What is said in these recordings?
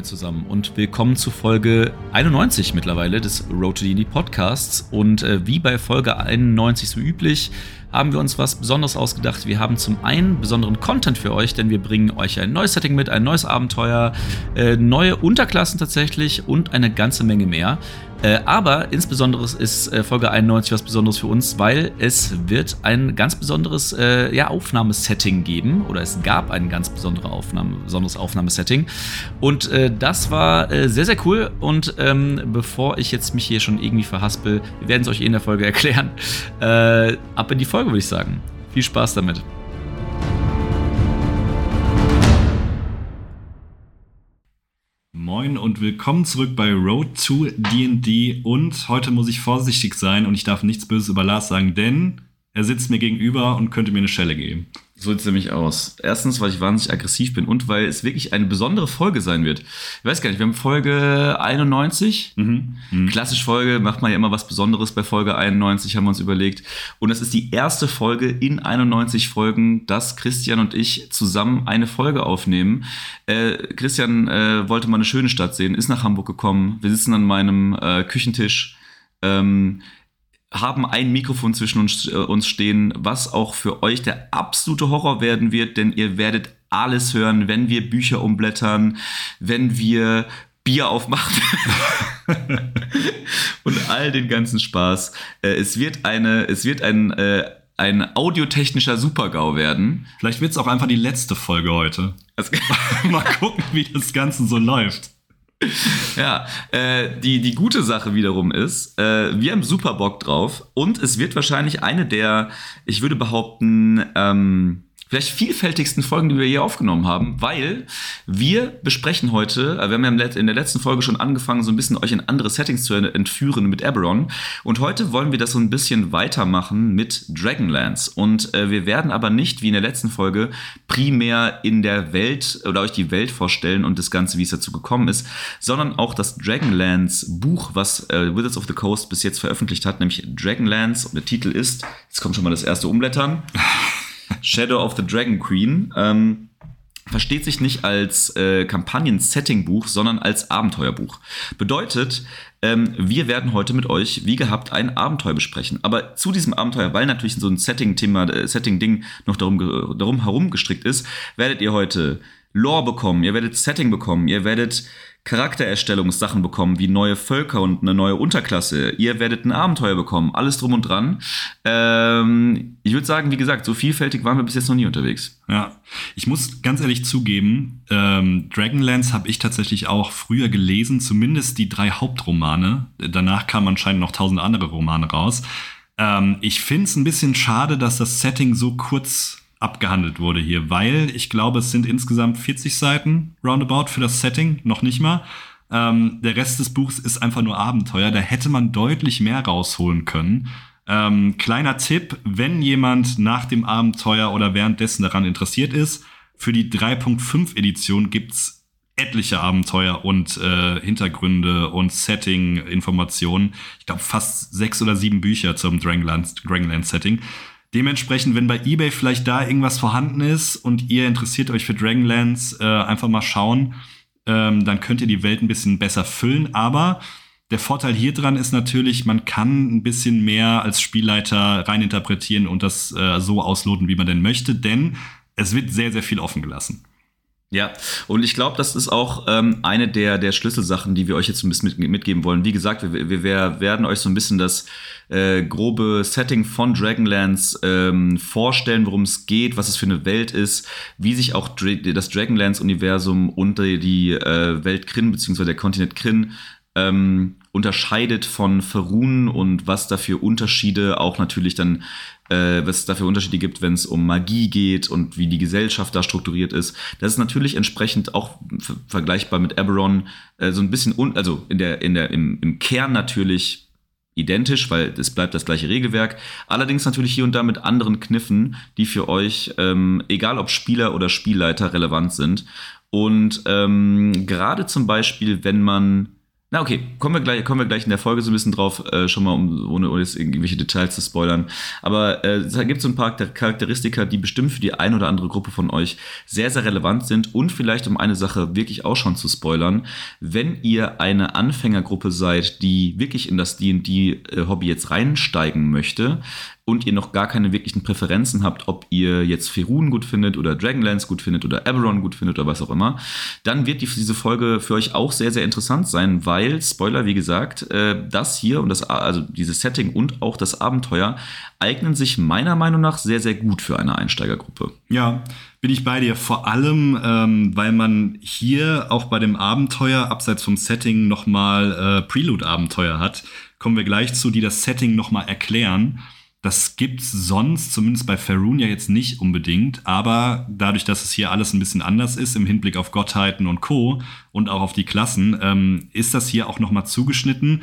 Moin zusammen und willkommen zu Folge 91 mittlerweile des Road to D&D Podcasts. Und äh, wie bei Folge 91 so üblich, haben wir uns was Besonderes ausgedacht. Wir haben zum einen besonderen Content für euch, denn wir bringen euch ein neues Setting mit, ein neues Abenteuer, äh, neue Unterklassen tatsächlich und eine ganze Menge mehr. Äh, aber insbesondere ist äh, Folge 91 was Besonderes für uns, weil es wird ein ganz besonderes äh, ja, Aufnahmesetting geben oder es gab ein ganz besondere Aufnahme, besonderes Aufnahmesetting und äh, das war äh, sehr, sehr cool und ähm, bevor ich jetzt mich hier schon irgendwie verhaspel, wir werden es euch eh in der Folge erklären, ab in die Folge würde ich sagen. Viel Spaß damit. Moin und willkommen zurück bei Road to D&D und heute muss ich vorsichtig sein und ich darf nichts Böses über Lars sagen, denn er sitzt mir gegenüber und könnte mir eine Schelle geben. So sieht es nämlich aus. Erstens, weil ich wahnsinnig aggressiv bin und weil es wirklich eine besondere Folge sein wird. Ich weiß gar nicht, wir haben Folge 91. Mhm. Mhm. Klassisch Folge, macht man ja immer was Besonderes bei Folge 91, haben wir uns überlegt. Und das ist die erste Folge in 91 Folgen, dass Christian und ich zusammen eine Folge aufnehmen. Äh, Christian äh, wollte mal eine schöne Stadt sehen, ist nach Hamburg gekommen. Wir sitzen an meinem äh, Küchentisch. Ähm, haben ein Mikrofon zwischen uns, äh, uns stehen, was auch für euch der absolute Horror werden wird, denn ihr werdet alles hören, wenn wir Bücher umblättern, wenn wir Bier aufmachen und all den ganzen Spaß. Äh, es wird eine, es wird ein, äh, ein audiotechnischer Supergau werden. Vielleicht wird es auch einfach die letzte Folge heute. Also, Mal gucken, wie das Ganze so läuft ja, äh, die, die gute Sache wiederum ist, äh, wir haben super Bock drauf und es wird wahrscheinlich eine der, ich würde behaupten, ähm, vielleicht vielfältigsten Folgen, die wir je aufgenommen haben, weil wir besprechen heute, äh, wir haben ja in der letzten Folge schon angefangen, so ein bisschen euch in andere Settings zu entführen mit Eberron. Und heute wollen wir das so ein bisschen weitermachen mit Dragonlance. Und äh, wir werden aber nicht, wie in der letzten Folge, primär in der Welt oder euch die Welt vorstellen und das Ganze, wie es dazu gekommen ist, sondern auch das Dragonlance Buch, was äh, Wizards of the Coast bis jetzt veröffentlicht hat, nämlich Dragonlance. Und der Titel ist, jetzt kommt schon mal das erste Umblättern. Shadow of the Dragon Queen. Ähm, versteht sich nicht als äh, Kampagnen-Setting-Buch, sondern als Abenteuerbuch. Bedeutet, ähm, wir werden heute mit euch, wie gehabt, ein Abenteuer besprechen. Aber zu diesem Abenteuer, weil natürlich so ein Setting-Thema, äh, Setting-Ding noch darum, darum herum gestrickt ist, werdet ihr heute Lore bekommen, ihr werdet Setting bekommen, ihr werdet Charaktererstellungssachen bekommen, wie neue Völker und eine neue Unterklasse. Ihr werdet ein Abenteuer bekommen, alles drum und dran. Ähm, ich würde sagen, wie gesagt, so vielfältig waren wir bis jetzt noch nie unterwegs. Ja, ich muss ganz ehrlich zugeben, ähm, Dragonlance habe ich tatsächlich auch früher gelesen, zumindest die drei Hauptromane. Danach kamen anscheinend noch tausend andere Romane raus. Ähm, ich finde es ein bisschen schade, dass das Setting so kurz abgehandelt wurde hier, weil ich glaube, es sind insgesamt 40 Seiten roundabout für das Setting, noch nicht mal. Ähm, der Rest des Buchs ist einfach nur Abenteuer. Da hätte man deutlich mehr rausholen können. Ähm, kleiner Tipp, wenn jemand nach dem Abenteuer oder währenddessen daran interessiert ist, für die 3.5 Edition gibt's etliche Abenteuer und äh, Hintergründe und Setting-Informationen. Ich glaube fast sechs oder sieben Bücher zum Dragonland-Setting. Dementsprechend, wenn bei eBay vielleicht da irgendwas vorhanden ist und ihr interessiert euch für Dragonlance, äh, einfach mal schauen. Ähm, dann könnt ihr die Welt ein bisschen besser füllen. Aber der Vorteil hier dran ist natürlich, man kann ein bisschen mehr als Spielleiter reininterpretieren und das äh, so ausloten, wie man denn möchte, denn es wird sehr, sehr viel offen gelassen. Ja, und ich glaube, das ist auch ähm, eine der, der Schlüsselsachen, die wir euch jetzt ein bisschen mit, mitgeben wollen. Wie gesagt, wir, wir, werden euch so ein bisschen das äh, grobe Setting von Dragonlance ähm, vorstellen, worum es geht, was es für eine Welt ist, wie sich auch Dra das Dragonlance-Universum und die äh, Welt Kryn, beziehungsweise der Kontinent Kryn, ähm, unterscheidet von Verun und was da für Unterschiede auch natürlich dann äh, was es da für Unterschiede gibt, wenn es um Magie geht und wie die Gesellschaft da strukturiert ist. Das ist natürlich entsprechend auch vergleichbar mit Eberron äh, so ein bisschen, un also in der, in der, im, im Kern natürlich identisch, weil es bleibt das gleiche Regelwerk. Allerdings natürlich hier und da mit anderen Kniffen, die für euch, ähm, egal ob Spieler oder Spielleiter, relevant sind. Und ähm, gerade zum Beispiel, wenn man Na okay, kommen wir gleich, kommen wir gleich in der Folge so ein bisschen drauf, äh, schon mal, um, ohne, ohne jetzt irgendwelche Details zu spoilern. Aber äh, es gibt so ein paar Charakteristika, die bestimmt für die ein oder andere Gruppe von euch sehr, sehr relevant sind und vielleicht um eine Sache wirklich auch schon zu spoilern. Wenn ihr eine Anfängergruppe seid, die wirklich in das D&D-Hobby äh, jetzt reinsteigen möchte, und ihr noch gar keine wirklichen Präferenzen habt, ob ihr jetzt Ferun gut findet oder Dragonlance gut findet oder Eberron gut findet oder was auch immer, dann wird die, diese Folge für euch auch sehr, sehr interessant sein, weil, Spoiler, wie gesagt, äh, das hier und das, also dieses Setting und auch das Abenteuer eignen sich meiner Meinung nach sehr, sehr gut für eine Einsteigergruppe. Ja, bin ich bei dir. Vor allem, ähm, weil man hier auch bei dem Abenteuer, abseits vom Setting, nochmal äh, Prelude-Abenteuer hat. Kommen wir gleich zu, die das Setting nochmal erklären. Das gibt's sonst, zumindest bei Faerun ja jetzt nicht unbedingt, aber dadurch, dass es hier alles ein bisschen anders ist im Hinblick auf Gottheiten und Co. und auch auf die Klassen, ähm, ist das hier auch nochmal zugeschnitten.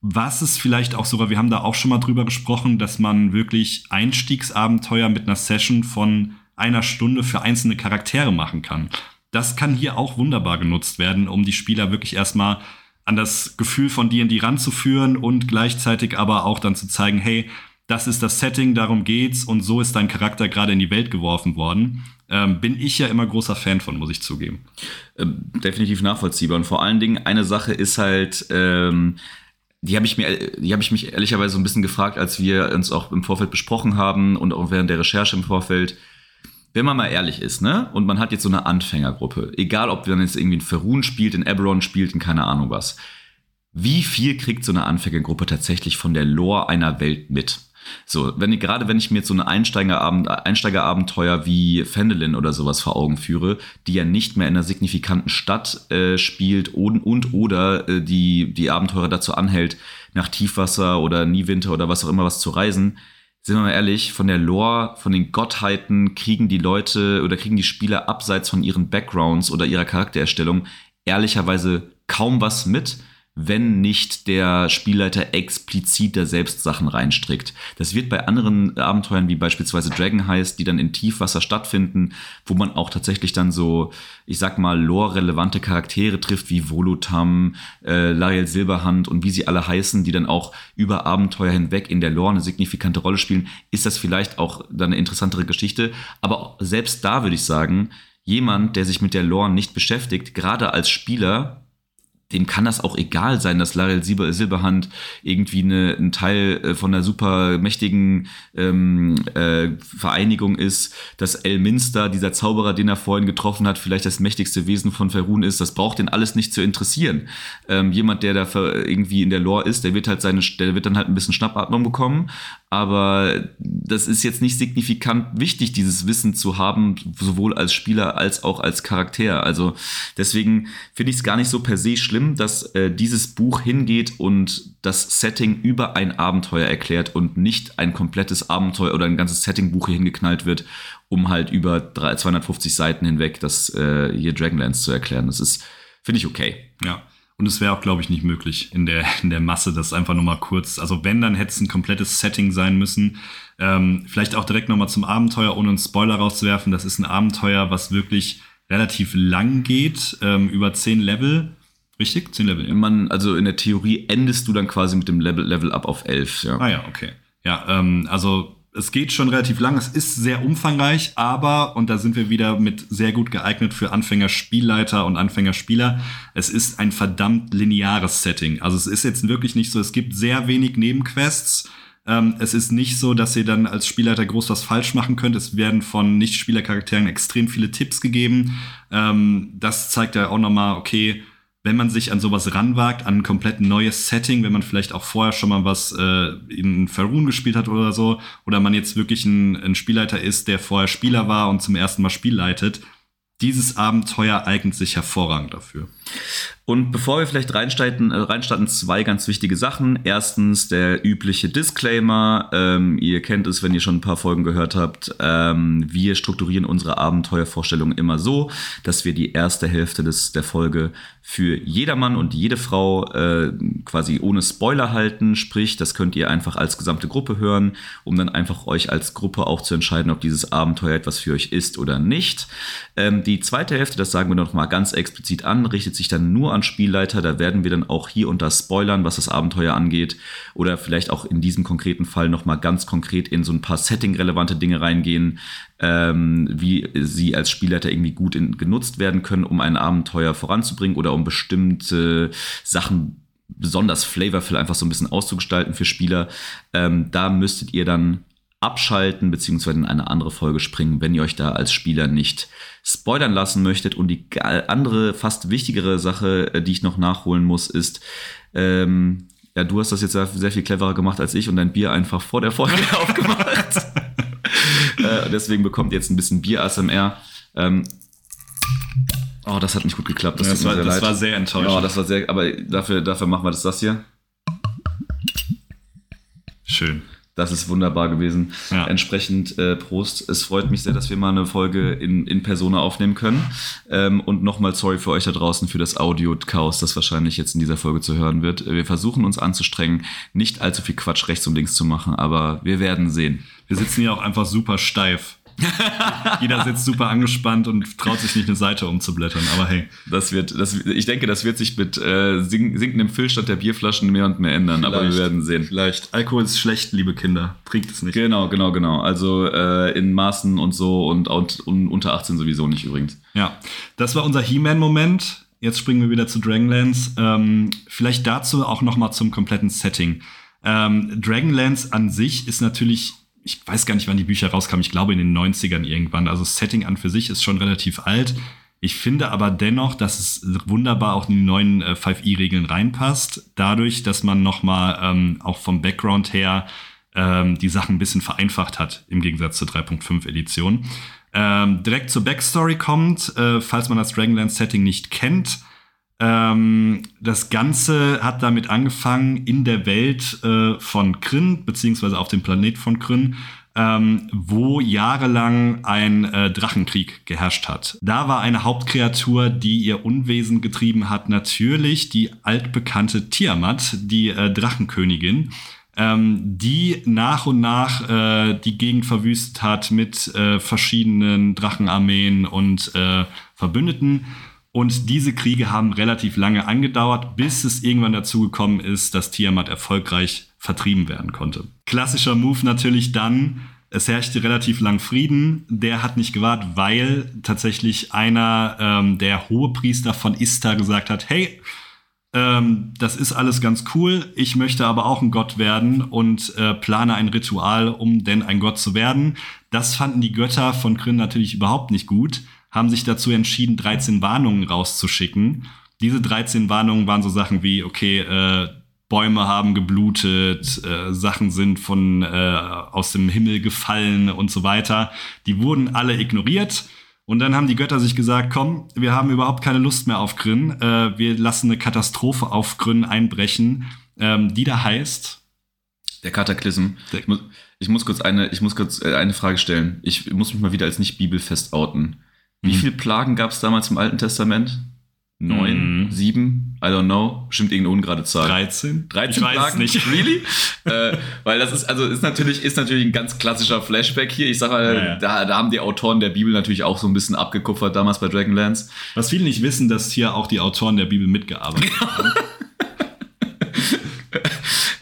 Was es vielleicht auch sogar, wir haben da auch schon mal drüber gesprochen, dass man wirklich Einstiegsabenteuer mit einer Session von einer Stunde für einzelne Charaktere machen kann. Das kann hier auch wunderbar genutzt werden, um die Spieler wirklich erstmal an das Gefühl von D&D ranzuführen und gleichzeitig aber auch dann zu zeigen, hey, das ist das Setting, darum geht's und so ist dein Charakter gerade in die Welt geworfen worden. Ähm, bin ich ja immer großer Fan von, muss ich zugeben. Ähm, definitiv nachvollziehbar. Und vor allen Dingen eine Sache ist halt, ähm, die habe ich mir, ich mich ehrlicherweise so ein bisschen gefragt, als wir uns auch im Vorfeld besprochen haben und auch während der Recherche im Vorfeld. Wenn man mal ehrlich ist, ne, und man hat jetzt so eine Anfängergruppe, egal ob man jetzt irgendwie in Ferun spielt, in Eberron spielt, in keine Ahnung was, wie viel kriegt so eine Anfängergruppe tatsächlich von der Lore einer Welt mit? So, wenn gerade wenn ich mir jetzt so eine Einsteigerabend, Einsteigerabenteuer wie Fendelin oder sowas vor Augen führe, die ja nicht mehr in einer signifikanten Stadt äh, spielt und, und oder äh, die, die Abenteurer dazu anhält, nach Tiefwasser oder Niewinter oder was auch immer was zu reisen, sind wir mal ehrlich, von der Lore, von den Gottheiten kriegen die Leute oder kriegen die Spieler abseits von ihren Backgrounds oder ihrer Charaktererstellung ehrlicherweise kaum was mit wenn nicht der Spielleiter explizit da selbst Sachen reinstrickt. Das wird bei anderen Abenteuern wie beispielsweise Dragon Heist, die dann in Tiefwasser stattfinden, wo man auch tatsächlich dann so, ich sag mal, lore-relevante Charaktere trifft, wie Volutam, äh, Lariel Silberhand und wie sie alle heißen, die dann auch über Abenteuer hinweg in der Lore eine signifikante Rolle spielen, ist das vielleicht auch dann eine interessantere Geschichte. Aber selbst da würde ich sagen, jemand, der sich mit der Lore nicht beschäftigt, gerade als Spieler, dem kann das auch egal sein, dass Lariel Silber, Silberhand irgendwie eine, ein Teil äh, von einer super mächtigen ähm, äh, Vereinigung ist, dass Elminster, dieser Zauberer, den er vorhin getroffen hat, vielleicht das mächtigste Wesen von Ferun ist. Das braucht den alles nicht zu interessieren. Ähm, jemand, der da irgendwie in der Lore ist, der wird halt seine, der wird dann halt ein bisschen Schnappatmung bekommen, aber das ist jetzt nicht signifikant wichtig, dieses Wissen zu haben, sowohl als Spieler als auch als Charakter. Also deswegen finde ich es gar nicht so per se schlimm, dass äh, dieses Buch hingeht und das Setting über ein Abenteuer erklärt und nicht ein komplettes Abenteuer oder ein ganzes Settingbuch hier hingeknallt wird, um halt über 3, 250 Seiten hinweg das äh, hier Dragonlance zu erklären. Das ist, finde ich okay. Ja. Und es wäre auch, glaube ich, nicht möglich in der, in der Masse, das einfach nur mal kurz, also wenn, dann hätte es ein komplettes Setting sein müssen. Ähm, vielleicht auch direkt nochmal zum Abenteuer, ohne einen Spoiler rauszuwerfen. Das ist ein Abenteuer, was wirklich relativ lang geht, ähm, über zehn Level. Richtig? Zehn Level, ja. Man, also in der Theorie endest du dann quasi mit dem Level, Level up auf elf, ja. Ah ja, okay. Ja, ähm, also es geht schon relativ lang, es ist sehr umfangreich, aber, und da sind wir wieder mit sehr gut geeignet für Anfänger-Spielleiter und Anfängerspieler, es ist ein verdammt lineares Setting. Also es ist jetzt wirklich nicht so, es gibt sehr wenig Nebenquests. Ähm, es ist nicht so, dass ihr dann als Spielleiter groß was falsch machen könnt. Es werden von Nicht-Spielercharakteren extrem viele Tipps gegeben. Ähm, das zeigt ja auch nochmal, okay, wenn man sich an sowas ranwagt, an ein komplett neues Setting, wenn man vielleicht auch vorher schon mal was äh, in Faerun gespielt hat oder so, oder man jetzt wirklich ein, ein Spielleiter ist, der vorher Spieler war und zum ersten Mal Spiel leitet, dieses Abenteuer eignet sich hervorragend dafür. Und bevor wir vielleicht reinstarten, äh, reinstarten zwei ganz wichtige Sachen. Erstens der übliche Disclaimer. Ähm, ihr kennt es, wenn ihr schon ein paar Folgen gehört habt. Ähm, wir strukturieren unsere Abenteuervorstellung immer so, dass wir die erste Hälfte des, der Folge für jedermann und jede Frau äh, quasi ohne Spoiler halten. Sprich, das könnt ihr einfach als gesamte Gruppe hören, um dann einfach euch als Gruppe auch zu entscheiden, ob dieses Abenteuer etwas für euch ist oder nicht. Ähm, die zweite Hälfte, das sagen wir noch mal ganz explizit an, richtet sich dann nur an Spielleiter. Da werden wir dann auch hier und da spoilern, was das Abenteuer angeht. Oder vielleicht auch in diesem konkreten Fall noch mal ganz konkret in so ein paar Setting-relevante Dinge reingehen, ähm, wie sie als Spielleiter irgendwie gut in, genutzt werden können, um ein Abenteuer voranzubringen oder um bestimmte Sachen besonders flavorful einfach so ein bisschen auszugestalten für Spieler. Ähm, da müsstet ihr dann abschalten beziehungsweise in eine andere Folge springen, wenn ihr euch da als Spieler nicht spoilern lassen möchtet. Und die andere, fast wichtigere Sache, äh, die ich noch nachholen muss, ist, ähm, ja, du hast das jetzt sehr, sehr, viel cleverer gemacht als ich und dein Bier einfach vor der Folge aufgemacht. äh, deswegen bekommt ihr jetzt ein bisschen Bier-ASMR. Ähm, oh, das hat nicht gut geklappt. Das, das, war, das war, sehr enttäuschend. Ja, das war sehr, aber dafür, dafür machen wir das, das hier. Schön. Das ist wunderbar gewesen. Ja. Entsprechend äh, Prost. Es freut mich sehr, dass wir mal eine Folge in, in Persona aufnehmen können. Ähm, und nochmal sorry für euch da draußen für das Audio-Chaos, das wahrscheinlich jetzt in dieser Folge zu hören wird. Wir versuchen uns anzustrengen, nicht allzu viel Quatsch rechts und links zu machen, aber wir werden sehen. Wir sitzen hier auch einfach super steif. Jeder sitzt super angespannt und traut sich nicht eine Seite umzublättern, aber hey. Das wird, das, ich denke, das wird sich mit äh, sinkendem Füllstand der Bierflaschen mehr und mehr ändern, Vielleicht. aber wir werden sehen. Vielleicht. Alkohol ist schlecht, liebe Kinder. Trinkt es nicht. Genau, genau, genau. Also äh, in Maßen und so und, und, und unter 18 sowieso nicht übrigens. Ja, das war unser He-Man-Moment. Jetzt springen wir wieder zu Dragonlance. Ähm, vielleicht dazu auch noch mal zum kompletten Setting. Ähm, Dragonlance an sich ist natürlich ich weiß gar nicht, wann die Bücher rauskamen. Ich glaube in den 90ern irgendwann. Also das Setting an für sich ist schon relativ alt. Ich finde aber dennoch, dass es wunderbar auch in die neuen äh, 5e-Regeln reinpasst. Dadurch, dass man nochmal ähm, auch vom Background her ähm, die Sachen ein bisschen vereinfacht hat, im Gegensatz zur 3.5 Edition. Ähm, direkt zur Backstory kommt, äh, falls man das Dragonlance-Setting nicht kennt. Ähm, das Ganze hat damit angefangen in der Welt äh, von Kryn, beziehungsweise auf dem Planet von Kryn, ähm, wo jahrelang ein äh, Drachenkrieg geherrscht hat. Da war eine Hauptkreatur, die ihr Unwesen getrieben hat, natürlich die altbekannte Tiamat, die äh, Drachenkönigin. Ähm, die nach und nach äh, die Gegend verwüstet hat mit äh, verschiedenen Drachenarmeen und äh, Verbündeten und diese Kriege haben relativ lange angedauert, bis es irgendwann dazu gekommen ist, dass Tiamat erfolgreich vertrieben werden konnte. Klassischer Move natürlich dann, es herrschte relativ lang Frieden. Der hat nicht gewartet, weil tatsächlich einer ähm, der Hohepriester von Istar gesagt hat, hey, ähm, das ist alles ganz cool, ich möchte aber auch ein Gott werden und äh, plane ein Ritual, um denn ein Gott zu werden. Das fanden die Götter von Kryn natürlich überhaupt nicht gut haben sich dazu entschieden, 13 Warnungen rauszuschicken. Diese 13 Warnungen waren so Sachen wie, okay, äh, Bäume haben geblutet, äh, Sachen sind von äh, aus dem Himmel gefallen und so weiter. Die wurden alle ignoriert. Und dann haben die Götter sich gesagt, komm, wir haben überhaupt keine Lust mehr auf Grün. Äh, wir lassen eine Katastrophe auf Grün einbrechen, ähm, die da heißt. Der Kataklysm. Ich muss, ich muss kurz eine, ich muss kurz äh, eine Frage stellen. Ich muss mich mal wieder als nicht bibelfest outen. Wie mhm. viele Plagen gab es damals im Alten Testament? Neun, mhm. sieben, I don't know, bestimmt irgendeine ungerade Zahl. 13? 13 ich Plagen? nicht. Really? äh, weil das ist, also ist natürlich, ist natürlich ein ganz klassischer Flashback hier. Ich sag mal, ja, ja. Da, da haben die Autoren der Bibel natürlich auch so ein bisschen abgekupfert damals bei Dragonlance. Was viele nicht wissen, dass hier auch die Autoren der Bibel mitgearbeitet haben.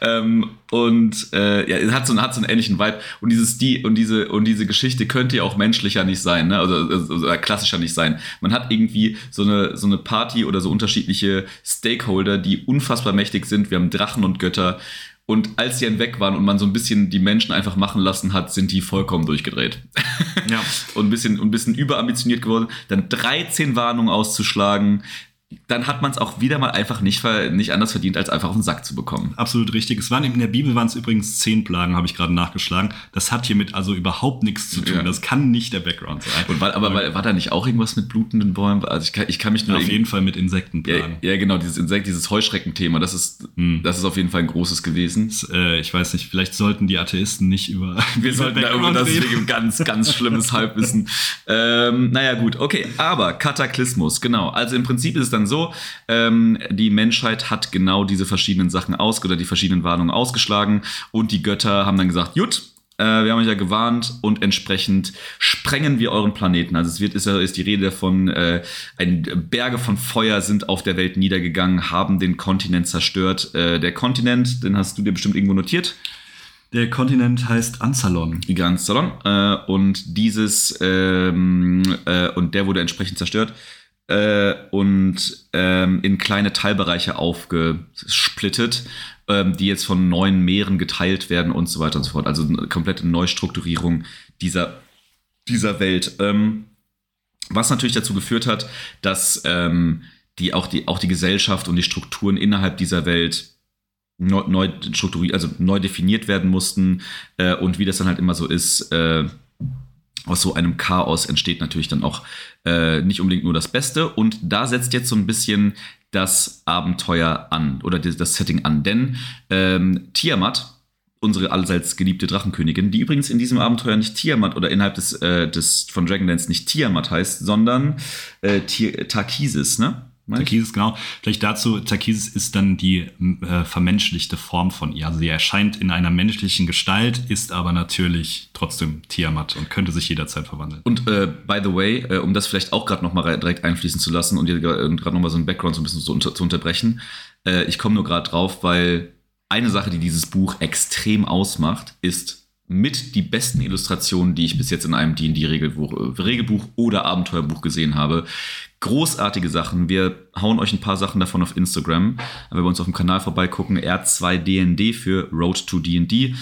Ähm, und äh, ja, es hat so, hat so einen ähnlichen Vibe. Und dieses die und diese und diese Geschichte könnte ja auch menschlicher nicht sein, ne? Also, also, also klassischer nicht sein. Man hat irgendwie so eine so eine Party oder so unterschiedliche Stakeholder, die unfassbar mächtig sind. Wir haben Drachen und Götter. Und als sie dann weg waren und man so ein bisschen die Menschen einfach machen lassen hat, sind die vollkommen durchgedreht. Ja. und ein bisschen, ein bisschen überambitioniert geworden. Dann 13 Warnungen auszuschlagen, dann hat man es auch wieder mal einfach nicht, nicht anders verdient, als einfach auf den Sack zu bekommen. Absolut richtig. Es waren in der Bibel waren es übrigens zehn Plagen, habe ich gerade nachgeschlagen. Das hat hiermit also überhaupt nichts zu tun. Ja. Das kann nicht der Background sein. Und war, aber war, war, da nicht auch irgendwas mit blutenden Bäumen? Also ich kann, ich kann mich nur auf jeden Fall mit Insektenplagen. Ja, ja, genau, dieses Insekt, dieses Heuschreckenthema. Das ist, hm. das ist auf jeden Fall ein großes gewesen. Das, äh, ich weiß nicht. Vielleicht sollten die Atheisten nicht über. Wir sollten da über das reden. ganz, ganz schlimmes Halbwissen. ähm, naja, gut, okay. Aber Kataklysmus, genau. Also im Prinzip ist es dann so. Ähm, die Menschheit hat genau diese verschiedenen Sachen aus oder die verschiedenen Warnungen ausgeschlagen und die Götter haben dann gesagt, gut, Äh, wir haben euch ja gewarnt und entsprechend sprengen wir euren Planeten. Also es wird ist, ist die Rede davon, äh, ein Berge von Feuer sind auf der Welt niedergegangen, haben den Kontinent zerstört. Äh, der Kontinent, den hast du dir bestimmt irgendwo notiert. Der Kontinent heißt Ansalon. Ansalon. Äh, und dieses ähm, äh, und der wurde entsprechend zerstört äh, und ähm, in kleine Teilbereiche aufgesplittet, ähm, die jetzt von neuen Meeren geteilt werden und so weiter und so fort. Also eine komplette Neustrukturierung dieser, dieser Welt. Ähm, was natürlich dazu geführt hat, dass ähm, die, auch, die, auch die Gesellschaft und die Strukturen innerhalb dieser Welt neu, neu also neu definiert werden mussten äh, und wie das dann halt immer so ist, äh, aus so einem Chaos entsteht natürlich dann auch äh, nicht unbedingt nur das Beste. Und da setzt jetzt so ein bisschen das Abenteuer an oder das Setting an. Denn ähm, Tiamat, unsere allseits geliebte Drachenkönigin, die übrigens in diesem Abenteuer nicht Tiamat oder innerhalb des, äh, des von Dragonlance nicht Tiamat heißt, sondern äh, Tarkisis, ne? Takisis, genau. Vielleicht dazu, Takisis ist dann die äh, vermenschlichte Form von ihr. Also sie erscheint in einer menschlichen Gestalt, ist aber natürlich trotzdem Tiamat und könnte sich jederzeit verwandeln. Und äh, by the way, äh, um das vielleicht auch gerade nochmal direkt einfließen zu lassen und gerade nochmal so ein Background so ein bisschen so unter, zu unterbrechen, äh, ich komme nur gerade drauf, weil eine Sache, die dieses Buch extrem ausmacht, ist mit die besten Illustrationen, die ich bis jetzt in einem D&D-Regelbuch Regelbuch oder Abenteuerbuch gesehen habe. Großartige Sachen. Wir hauen euch ein paar Sachen davon auf Instagram. Wenn wir uns auf dem Kanal vorbeigucken, R2DND für Road to D&D.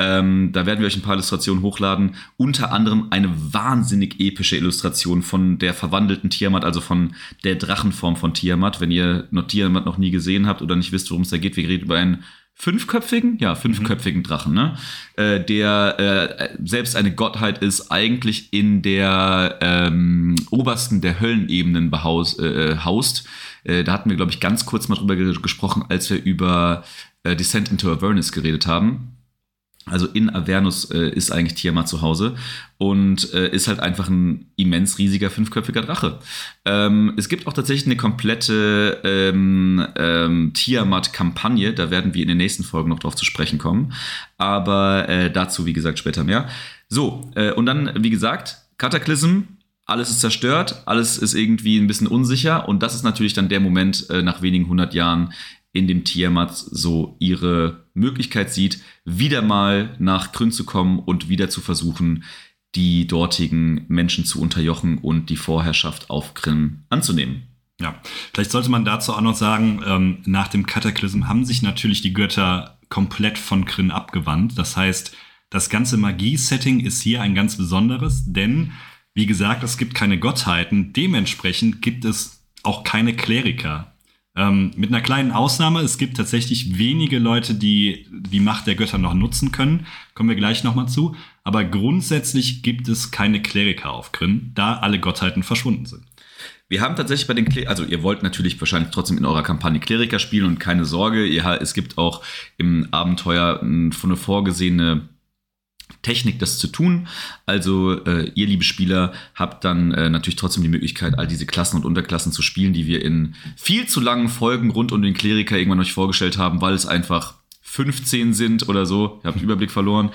Ähm, da werden wir euch ein paar Illustrationen hochladen. Unter anderem eine wahnsinnig epische Illustration von der verwandelten Tiamat, also von der Drachenform von Tiamat. Wenn ihr noch Tiamat noch nie gesehen habt oder nicht wisst, worum es da geht, wir reden über einen fünfköpfigen, ja, fünfköpfigen mhm. Drachen, ne? Äh, der äh, selbst eine Gottheit ist, eigentlich in der ähm, obersten der Höllenebenen behaus, äh, haust. Äh, da hatten wir, glaube ich, ganz kurz mal drüber gesprochen, als wir über äh, Descent into Avernus geredet haben. Also in Avernus äh, ist eigentlich Tiamat zu Hause und äh, ist halt einfach ein immens riesiger fünfköpfiger Drache. Ähm, es gibt auch tatsächlich eine komplette ähm, ähm, Tiamat-Kampagne, da werden wir in den nächsten Folgen noch drauf zu sprechen kommen. Aber äh, dazu, wie gesagt, später mehr. So, äh, und dann, wie gesagt, Cataclysm, alles ist zerstört, alles ist irgendwie ein bisschen unsicher und das ist natürlich dann der Moment äh, nach wenigen hundert Jahren, in dem Tiamat so ihre Möglichkeit sieht, wieder mal nach Kryn zu kommen und wieder zu versuchen, die dortigen Menschen zu unterjochen und die Vorherrschaft auf Kryn anzunehmen. Ja, vielleicht sollte man dazu auch noch sagen, ähm, nach dem Kataklysm haben sich natürlich die Götter komplett von Kryn abgewandt. Das heißt, das ganze Magie-Setting ist hier ein ganz besonderes, denn, wie gesagt, es gibt keine Gottheiten. Dementsprechend gibt es auch keine Kleriker. Ähm, mit einer kleinen Ausnahme, es gibt tatsächlich wenige Leute, die die Macht der Götter noch nutzen können. Kommen wir gleich nochmal zu. Aber grundsätzlich gibt es keine Kleriker auf Kryn, da alle Gottheiten verschwunden sind. Wir haben tatsächlich bei den Kleriker, also ihr wollt natürlich wahrscheinlich trotzdem in eurer Kampagne Kleriker spielen und keine Sorge, ihr, es gibt auch im Abenteuer eine vorgesehene Technik, das zu tun. Also äh, ihr, liebe Spieler, habt dann äh, natürlich trotzdem die Möglichkeit, all diese Klassen und Unterklassen zu spielen, die wir in viel zu langen Folgen rund um den Kleriker irgendwann euch vorgestellt haben, weil es einfach 15 sind oder so. Ihr habt den Überblick verloren.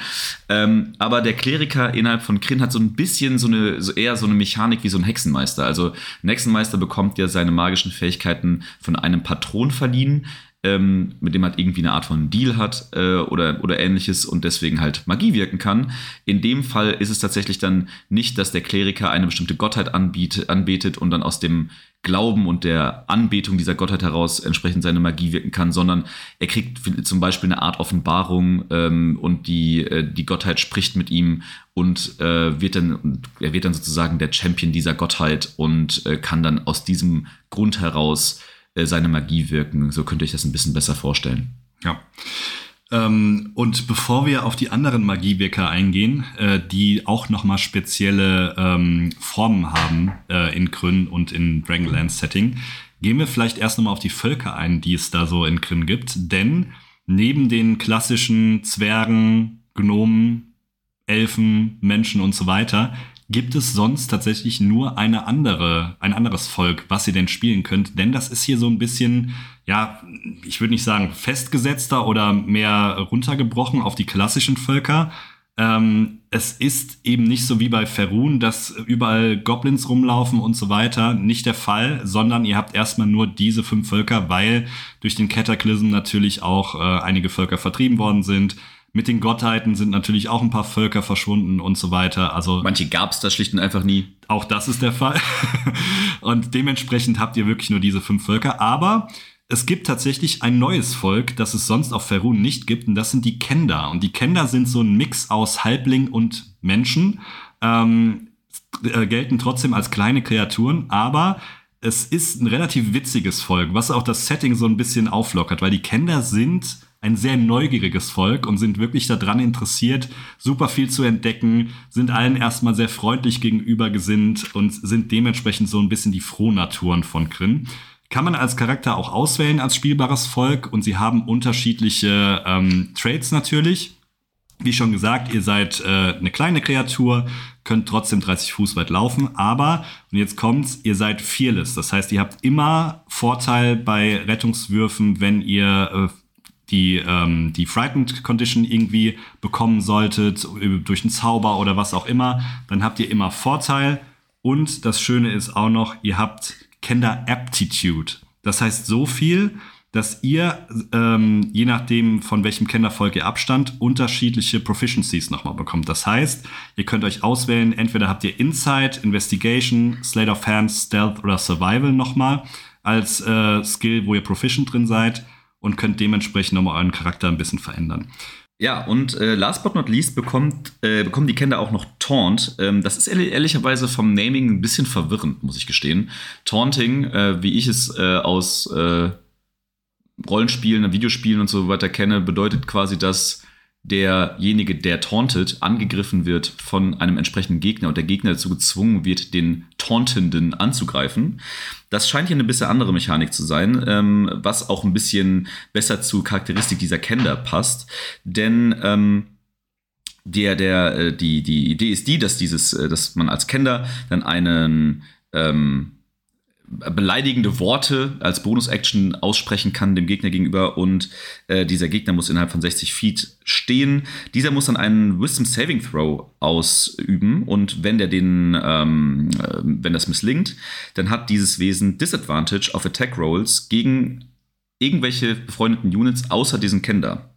Ähm, aber der Kleriker innerhalb von Kryn hat so ein bisschen so eine, so eher so eine Mechanik wie so ein Hexenmeister. Also ein Hexenmeister bekommt ja seine magischen Fähigkeiten von einem Patron verliehen, ähm, mit dem halt irgendwie eine Art von Deal hat äh, oder, oder ähnliches und deswegen halt Magie wirken kann. In dem Fall ist es tatsächlich dann nicht, dass der Kleriker eine bestimmte Gottheit anbiet, anbetet und dann aus dem Glauben und der Anbetung dieser Gottheit heraus entsprechend seine Magie wirken kann, sondern er kriegt zum Beispiel eine Art Offenbarung ähm, und die, äh, die Gottheit spricht mit ihm und äh, wird dann, er wird dann sozusagen der Champion dieser Gottheit und äh, kann dann aus diesem Grund heraus äh, seine Magie wirken. So könnt ihr euch das ein bisschen besser vorstellen. Ja. Ähm, und bevor wir auf die anderen Magiewirker eingehen, äh, die auch nochmal spezielle ähm, Formen haben äh, in Kryn und in Dragonlance-Setting, gehen wir vielleicht erst nochmal auf die Völker ein, die es da so in Kryn gibt. Denn neben den klassischen Zwergen, Gnomen, Elfen, Menschen und so weiter gibt es sonst tatsächlich nur eine andere, ein anderes Volk, was ihr denn spielen könnt. Denn das ist hier so ein bisschen, ja, ich würde nicht sagen festgesetzter oder mehr runtergebrochen auf die klassischen Völker. Ähm, es ist eben nicht so wie bei Ferun, dass überall Goblins rumlaufen und so weiter. Nicht der Fall, sondern ihr habt erstmal nur diese fünf Völker, weil durch den Cataclysm natürlich auch äh, einige Völker vertrieben worden sind. Mit den Gottheiten sind natürlich auch ein paar Völker verschwunden und so weiter. Also manche gab es da schlicht und einfach nie. Auch das ist der Fall. und dementsprechend habt ihr wirklich nur diese fünf Völker. Aber es gibt tatsächlich ein neues Volk, das es sonst auf Ferun nicht gibt, und das sind die Kenda. Und die Kenda sind so ein Mix aus Halbling und Menschen, ähm, äh, gelten trotzdem als kleine Kreaturen, aber es ist ein relativ witziges Volk, was auch das Setting so ein bisschen auflockert, weil die Kenda sind ein sehr neugieriges Volk und sind wirklich daran interessiert, super viel zu entdecken, sind allen erstmal sehr freundlich gegenüber gesinnt und sind dementsprechend so ein bisschen die Frohnaturen von Kryn kann man als Charakter auch auswählen als spielbares Volk und sie haben unterschiedliche ähm, Traits natürlich. Wie schon gesagt, ihr seid äh, eine kleine Kreatur, könnt trotzdem 30 Fuß weit laufen, aber, und jetzt kommt's, ihr seid fearless. Das heißt, ihr habt immer Vorteil bei Rettungswürfen, wenn ihr äh, die, ähm, die Frightened Condition irgendwie bekommen solltet, durch einen Zauber oder was auch immer, dann habt ihr immer Vorteil. Und das Schöne ist auch noch, ihr habt Kender Aptitude. Das heißt so viel, dass ihr, ähm, je nachdem von welchem Kendervolk ihr abstand, unterschiedliche Proficiencies nochmal bekommt. Das heißt, ihr könnt euch auswählen, entweder habt ihr Insight, Investigation, Slate of Hands, Stealth oder Survival nochmal als äh, Skill, wo ihr proficient drin seid und könnt dementsprechend nochmal euren Charakter ein bisschen verändern. Ja, und äh, last but not least bekommt, äh, bekommen die Kinder auch noch Taunt. Ähm, das ist ehrlich, ehrlicherweise vom Naming ein bisschen verwirrend, muss ich gestehen. Taunting, äh, wie ich es äh, aus äh, Rollenspielen, Videospielen und so weiter kenne, bedeutet quasi, dass derjenige, der tauntet, angegriffen wird von einem entsprechenden Gegner und der Gegner dazu gezwungen wird, den Tauntenden anzugreifen. Das scheint hier eine bisschen andere Mechanik zu sein, ähm, was auch ein bisschen besser zur Charakteristik dieser Kender passt. Denn ähm, der, der, äh, die, die Idee ist die, dass dieses, äh, dass man als Kender dann einen ähm, beleidigende Worte als Bonus-Action aussprechen kann dem Gegner gegenüber und äh, dieser Gegner muss innerhalb von 60 Feet stehen. Dieser muss dann einen Wisdom Saving Throw ausüben und wenn der den, ähm, äh, wenn das misslingt, dann hat dieses Wesen Disadvantage auf Attack Rolls gegen irgendwelche befreundeten Units außer diesen Kender.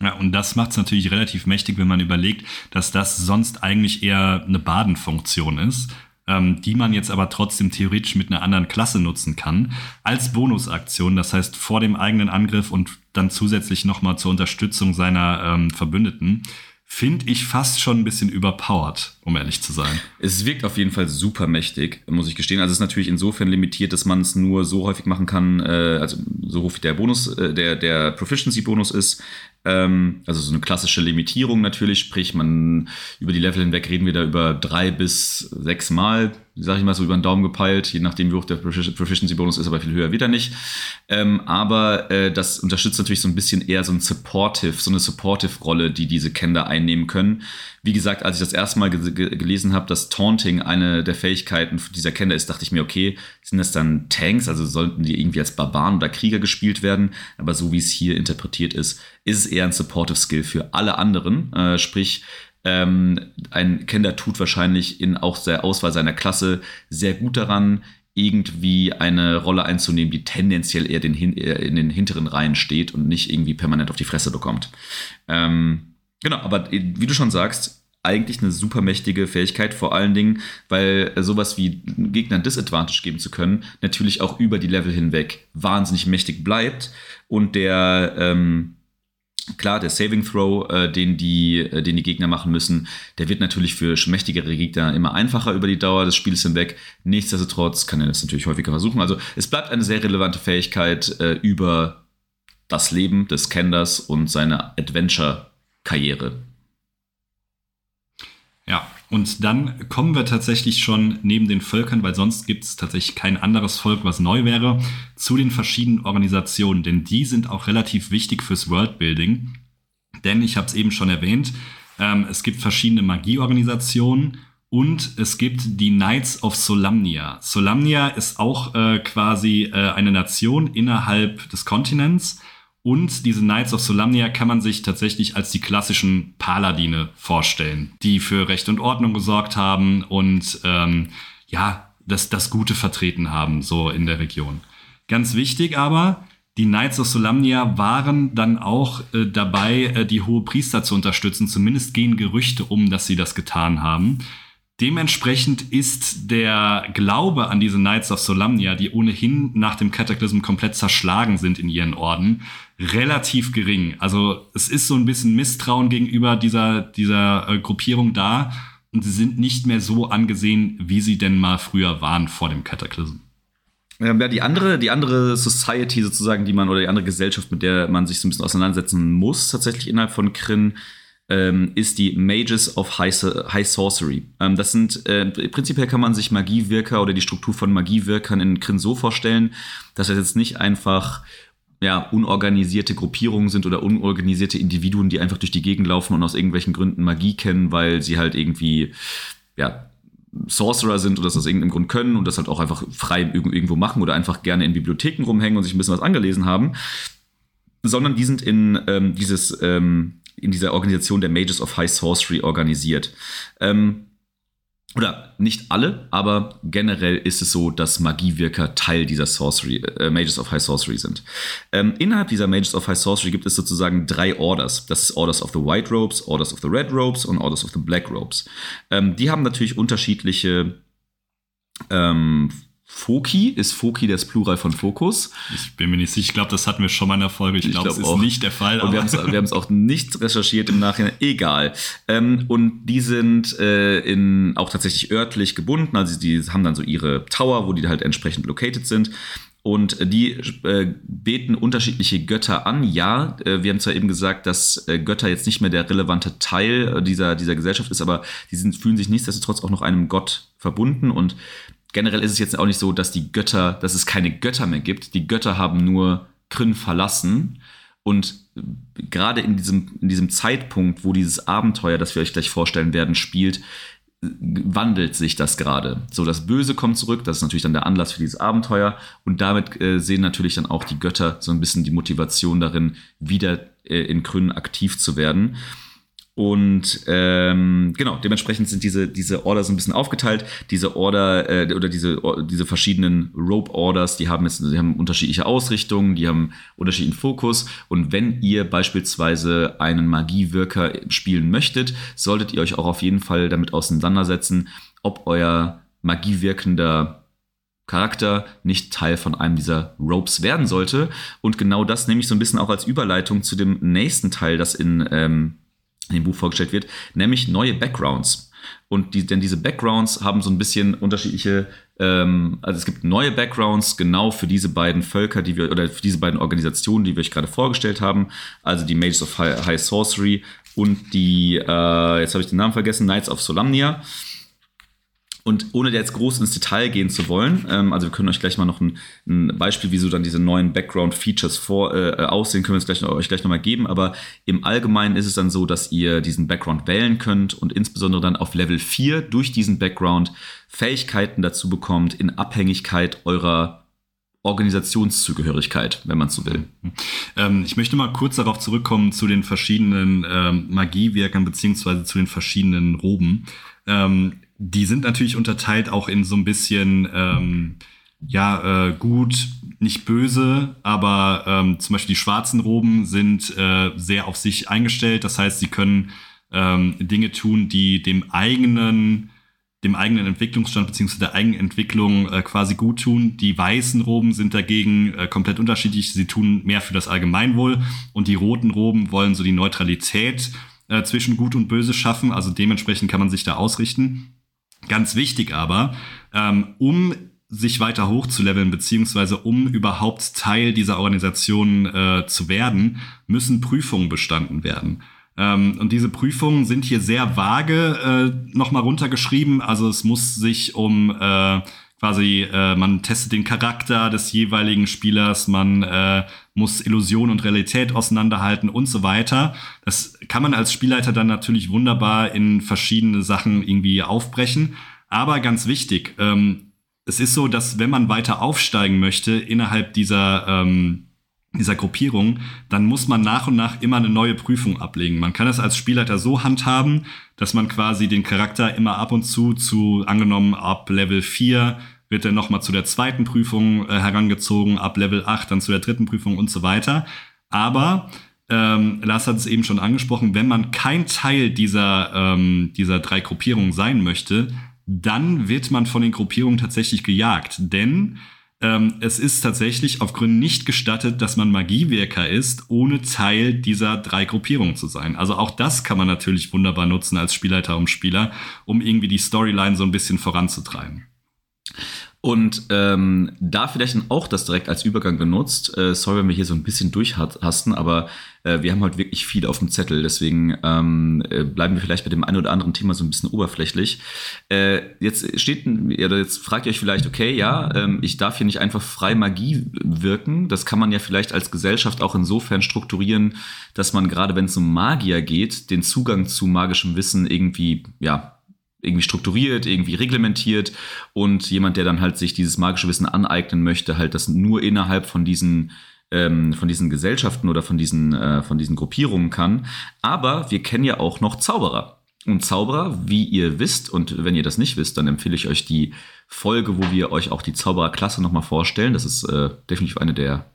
Ja, und das macht es natürlich relativ mächtig, wenn man überlegt, dass das sonst eigentlich eher eine Badenfunktion ist ähm, die man jetzt aber trotzdem theoretisch mit einer anderen Klasse nutzen kann, als Bonusaktion. Das heißt, vor dem eigenen Angriff und dann zusätzlich nochmal zur Unterstützung seiner ähm, Verbündeten finde ich fast schon ein bisschen überpowered, um ehrlich zu sein. Es wirkt auf jeden Fall super mächtig, muss ich gestehen. Also es ist natürlich insofern limitiert, dass man es nur so häufig machen kann, äh, also so wie der Bonus, äh, der, der Proficiency-Bonus ist, ähm, also so eine klassische Limitierung natürlich, sprich, man über die Level hinweg reden wir da über drei bis sechs Mal, sag ich mal so über den Daumen gepeilt, je nachdem wie hoch der Proficiency-Bonus ist, aber viel höher wieder nicht. Ähm, aber äh, das unterstützt natürlich so ein bisschen eher so ein Supportive, so eine Supportive-Rolle, die diese Kender einnehmen können. Wie gesagt, als ich das erste Mal ge gelesen habe, dass Taunting eine der Fähigkeiten dieser Kender ist, dachte ich mir, okay, sind das dann Tanks, also sollten die irgendwie als Barbaren oder Krieger gespielt werden? Aber so wie es hier interpretiert ist, ist es eher ein Supportive Skill für alle anderen. Äh, sprich, ähm, ein Kender tut wahrscheinlich in auch der Auswahl seiner Klasse sehr gut daran, irgendwie eine Rolle einzunehmen, die tendenziell eher den, in den hinteren Reihen steht und nicht irgendwie permanent auf die Fresse bekommt. Ähm, genau, aber wie du schon sagst, eigentlich eine super mächtige Fähigkeit, vor allen Dingen, weil sowas wie Gegnern Disadvantage geben zu können, natürlich auch über die Level hinweg wahnsinnig mächtig bleibt und der ähm, Klar, der Saving Throw, äh, den, die, äh, den die Gegner machen müssen, der wird natürlich für mächtigere Gegner immer einfacher über die Dauer des Spiels hinweg. Nichtsdestotrotz kann er das natürlich häufiger versuchen. Also es bleibt eine sehr relevante Fähigkeit äh, über das Leben des Kenders und seine Adventure-Karriere. Ja, und dann kommen wir tatsächlich schon neben den Völkern, weil sonst gibt es tatsächlich kein anderes Volk, was neu wäre, zu den verschiedenen Organisationen, denn die sind auch relativ wichtig fürs Worldbuilding. Denn ich habe es eben schon erwähnt, ähm, es gibt verschiedene Magieorganisationen und es gibt die Knights of Solamnia. Solamnia ist auch äh, quasi äh, eine Nation innerhalb des Kontinents Und diese Knights of Solamnia kann man sich tatsächlich als die klassischen Paladine vorstellen, die für Recht und Ordnung gesorgt haben und ähm, ja, das, das Gute vertreten haben, so in der Region. Ganz wichtig aber, die Knights of Solamnia waren dann auch äh, dabei, äh, die hohe Priester zu unterstützen. Zumindest gehen Gerüchte um, dass sie das getan haben. Dementsprechend ist der Glaube an diese Knights of Solamnia, die ohnehin nach dem Kataklysm komplett zerschlagen sind in ihren Orden, relativ gering. Also es ist so ein bisschen Misstrauen gegenüber dieser, dieser äh, Gruppierung da und sie sind nicht mehr so angesehen, wie sie denn mal früher waren vor dem Kataklysm. Ähm, ja, die andere, die andere Society sozusagen, die man oder die andere Gesellschaft, mit der man sich so ein bisschen auseinandersetzen muss, tatsächlich innerhalb von Kryn, ähm, ist die Mages of High, High Sorcery. Ähm, das sind, äh, prinzipiell kann man sich Magiewirker oder die Struktur von Magiewirkern in Kryn so vorstellen, dass das jetzt nicht einfach ja, unorganisierte Gruppierungen sind oder unorganisierte Individuen, die einfach durch die Gegend laufen und aus irgendwelchen Gründen Magie kennen, weil sie halt irgendwie, ja, Sorcerer sind oder das aus irgendeinem Grund können und das halt auch einfach frei irgendwo machen oder einfach gerne in Bibliotheken rumhängen und sich ein bisschen was angelesen haben, sondern die sind in ähm, dieses ähm, in dieser Organisation der Mages of High Sorcery organisiert. Ähm, oder nicht alle, aber generell ist es so, dass Magiewirker Teil dieser Sorcery, äh, Mages of High Sorcery sind. Ähm, innerhalb dieser Mages of High Sorcery gibt es sozusagen drei Orders. Das ist Orders of the White Robes, Orders of the Red Robes und Orders of the Black Robes. Ähm, die haben natürlich unterschiedliche ähm, Foki ist Foki das Plural von Fokus. Ich bin mir nicht sicher. Ich glaube, das hatten wir schon mal in der Folge. Ich, glaube, glaub, das ist nicht der Fall. Und wir haben es auch nicht recherchiert im Nachhinein. Egal. Ähm, und die sind äh, in, auch tatsächlich örtlich gebunden. Also die haben dann so ihre Tower, wo die halt entsprechend located sind. Und die äh, beten unterschiedliche Götter an. Ja, äh, wir haben zwar eben gesagt, dass äh, Götter jetzt nicht mehr der relevante Teil äh, dieser, dieser Gesellschaft ist, aber die sind, fühlen sich nichtsdestotrotz auch noch einem Gott verbunden. Und generell ist es jetzt auch nicht so, dass die Götter, dass es keine Götter mehr gibt. Die Götter haben nur Kryn verlassen. Und gerade in diesem, in diesem Zeitpunkt, wo dieses Abenteuer, das wir euch gleich vorstellen werden, spielt, wandelt sich das gerade. So, das Böse kommt zurück, das ist natürlich dann der Anlass für dieses Abenteuer. Und damit äh, sehen natürlich dann auch die Götter so ein bisschen die Motivation darin, wieder äh, in Kryn aktiv zu werden. Und ähm, genau, dementsprechend sind diese, diese Order so ein bisschen aufgeteilt. Diese Order äh, oder diese, diese verschiedenen Rope Orders, die haben jetzt, die haben unterschiedliche Ausrichtungen, die haben unterschiedlichen Fokus. Und wenn ihr beispielsweise einen Magiewirker spielen möchtet, solltet ihr euch auch auf jeden Fall damit auseinandersetzen, ob euer magiewirkender Charakter nicht Teil von einem dieser Ropes werden sollte. Und genau das nehme ich so ein bisschen auch als Überleitung zu dem nächsten Teil, das in ähm, in dem Buch vorgestellt wird, nämlich neue Backgrounds. Und die, denn diese Backgrounds haben so ein bisschen unterschiedliche, ähm, also es gibt neue Backgrounds genau für diese beiden Völker, die wir, oder für diese beiden Organisationen, die wir euch gerade vorgestellt haben, also die Mages of High, High Sorcery und die, äh, jetzt habe ich den Namen vergessen, Knights of Solamnia. Und ohne jetzt groß ins Detail gehen zu wollen, ähm, also wir können euch gleich mal noch ein, ein Beispiel, wie so dann diese neuen Background-Features vor, äh, aussehen, können wir gleich, euch gleich nochmal geben. Aber im Allgemeinen ist es dann so, dass ihr diesen Background wählen könnt und insbesondere dann auf Level 4 durch diesen Background Fähigkeiten dazu bekommt in Abhängigkeit eurer Organisationszugehörigkeit, wenn man so will. Ähm, ich möchte mal kurz darauf zurückkommen zu den verschiedenen ähm, Magiewerkern beziehungsweise zu den verschiedenen Roben. Ähm, die sind natürlich unterteilt auch in so ein bisschen, ähm, ja, äh, gut, nicht böse, aber ähm, zum Beispiel die schwarzen Roben sind äh, sehr auf sich eingestellt. Das heißt, sie können ähm, Dinge tun, die dem eigenen dem eigenen Entwicklungsstand beziehungsweise der eigenen Entwicklung äh, quasi gut tun. Die weißen Roben sind dagegen äh, komplett unterschiedlich. Sie tun mehr für das Allgemeinwohl und die roten Roben wollen so die Neutralität äh, zwischen Gut und Böse schaffen. Also dementsprechend kann man sich da ausrichten. Ganz wichtig aber, ähm, um sich weiter hochzuleveln, beziehungsweise um überhaupt Teil dieser Organisation äh, zu werden, müssen Prüfungen bestanden werden. Ähm, und diese Prüfungen sind hier sehr vage äh, nochmal runtergeschrieben. Also es muss sich um äh, quasi, äh, man testet den Charakter des jeweiligen Spielers, man äh, muss Illusion und Realität auseinanderhalten und so weiter. Das kann man als Spielleiter dann natürlich wunderbar in verschiedene Sachen irgendwie aufbrechen. Aber ganz wichtig, ähm, es ist so, dass wenn man weiter aufsteigen möchte innerhalb dieser, ähm, dieser Gruppierung, dann muss man nach und nach immer eine neue Prüfung ablegen. Man kann es als Spielleiter so handhaben, dass man quasi den Charakter immer ab und zu zu, angenommen ab Level 4 wird er nochmal zu der zweiten Prüfung äh, herangezogen, ab Level 8 dann zu der dritten Prüfung und so weiter. Aber ähm, Lars hat es eben schon angesprochen, wenn man kein Teil dieser, ähm, dieser drei Gruppierungen sein möchte, dann wird man von den Gruppierungen tatsächlich gejagt. Denn ähm, es ist tatsächlich auf Gründen nicht gestattet, dass man Magiewirker ist, ohne Teil dieser drei Gruppierungen zu sein. Also auch das kann man natürlich wunderbar nutzen als Spielleiter und Spieler, um irgendwie die Storyline so ein bisschen voranzutreiben. Und ähm, da vielleicht auch das direkt als Übergang genutzt. Äh, sorry, wenn wir hier so ein bisschen durchhasten, aber äh, wir haben halt wirklich viel auf dem Zettel. Deswegen ähm, äh, bleiben wir vielleicht bei dem einen oder anderen Thema so ein bisschen oberflächlich. Äh, jetzt steht, oder jetzt fragt ihr euch vielleicht, okay, ja, ähm, ich darf hier nicht einfach frei Magie wirken. Das kann man ja vielleicht als Gesellschaft auch insofern strukturieren, dass man gerade, wenn es um Magier geht, den Zugang zu magischem Wissen irgendwie, ja, irgendwie strukturiert, irgendwie reglementiert und jemand, der dann halt sich dieses magische Wissen aneignen möchte, halt das nur innerhalb von diesen ähm, von diesen Gesellschaften oder von diesen, äh, von diesen Gruppierungen kann. Aber wir kennen ja auch noch Zauberer. Und Zauberer, wie ihr wisst, und wenn ihr das nicht wisst, dann empfehle ich euch die Folge, wo wir euch auch die Zaubererklasse nochmal vorstellen. Das ist äh, definitiv eine der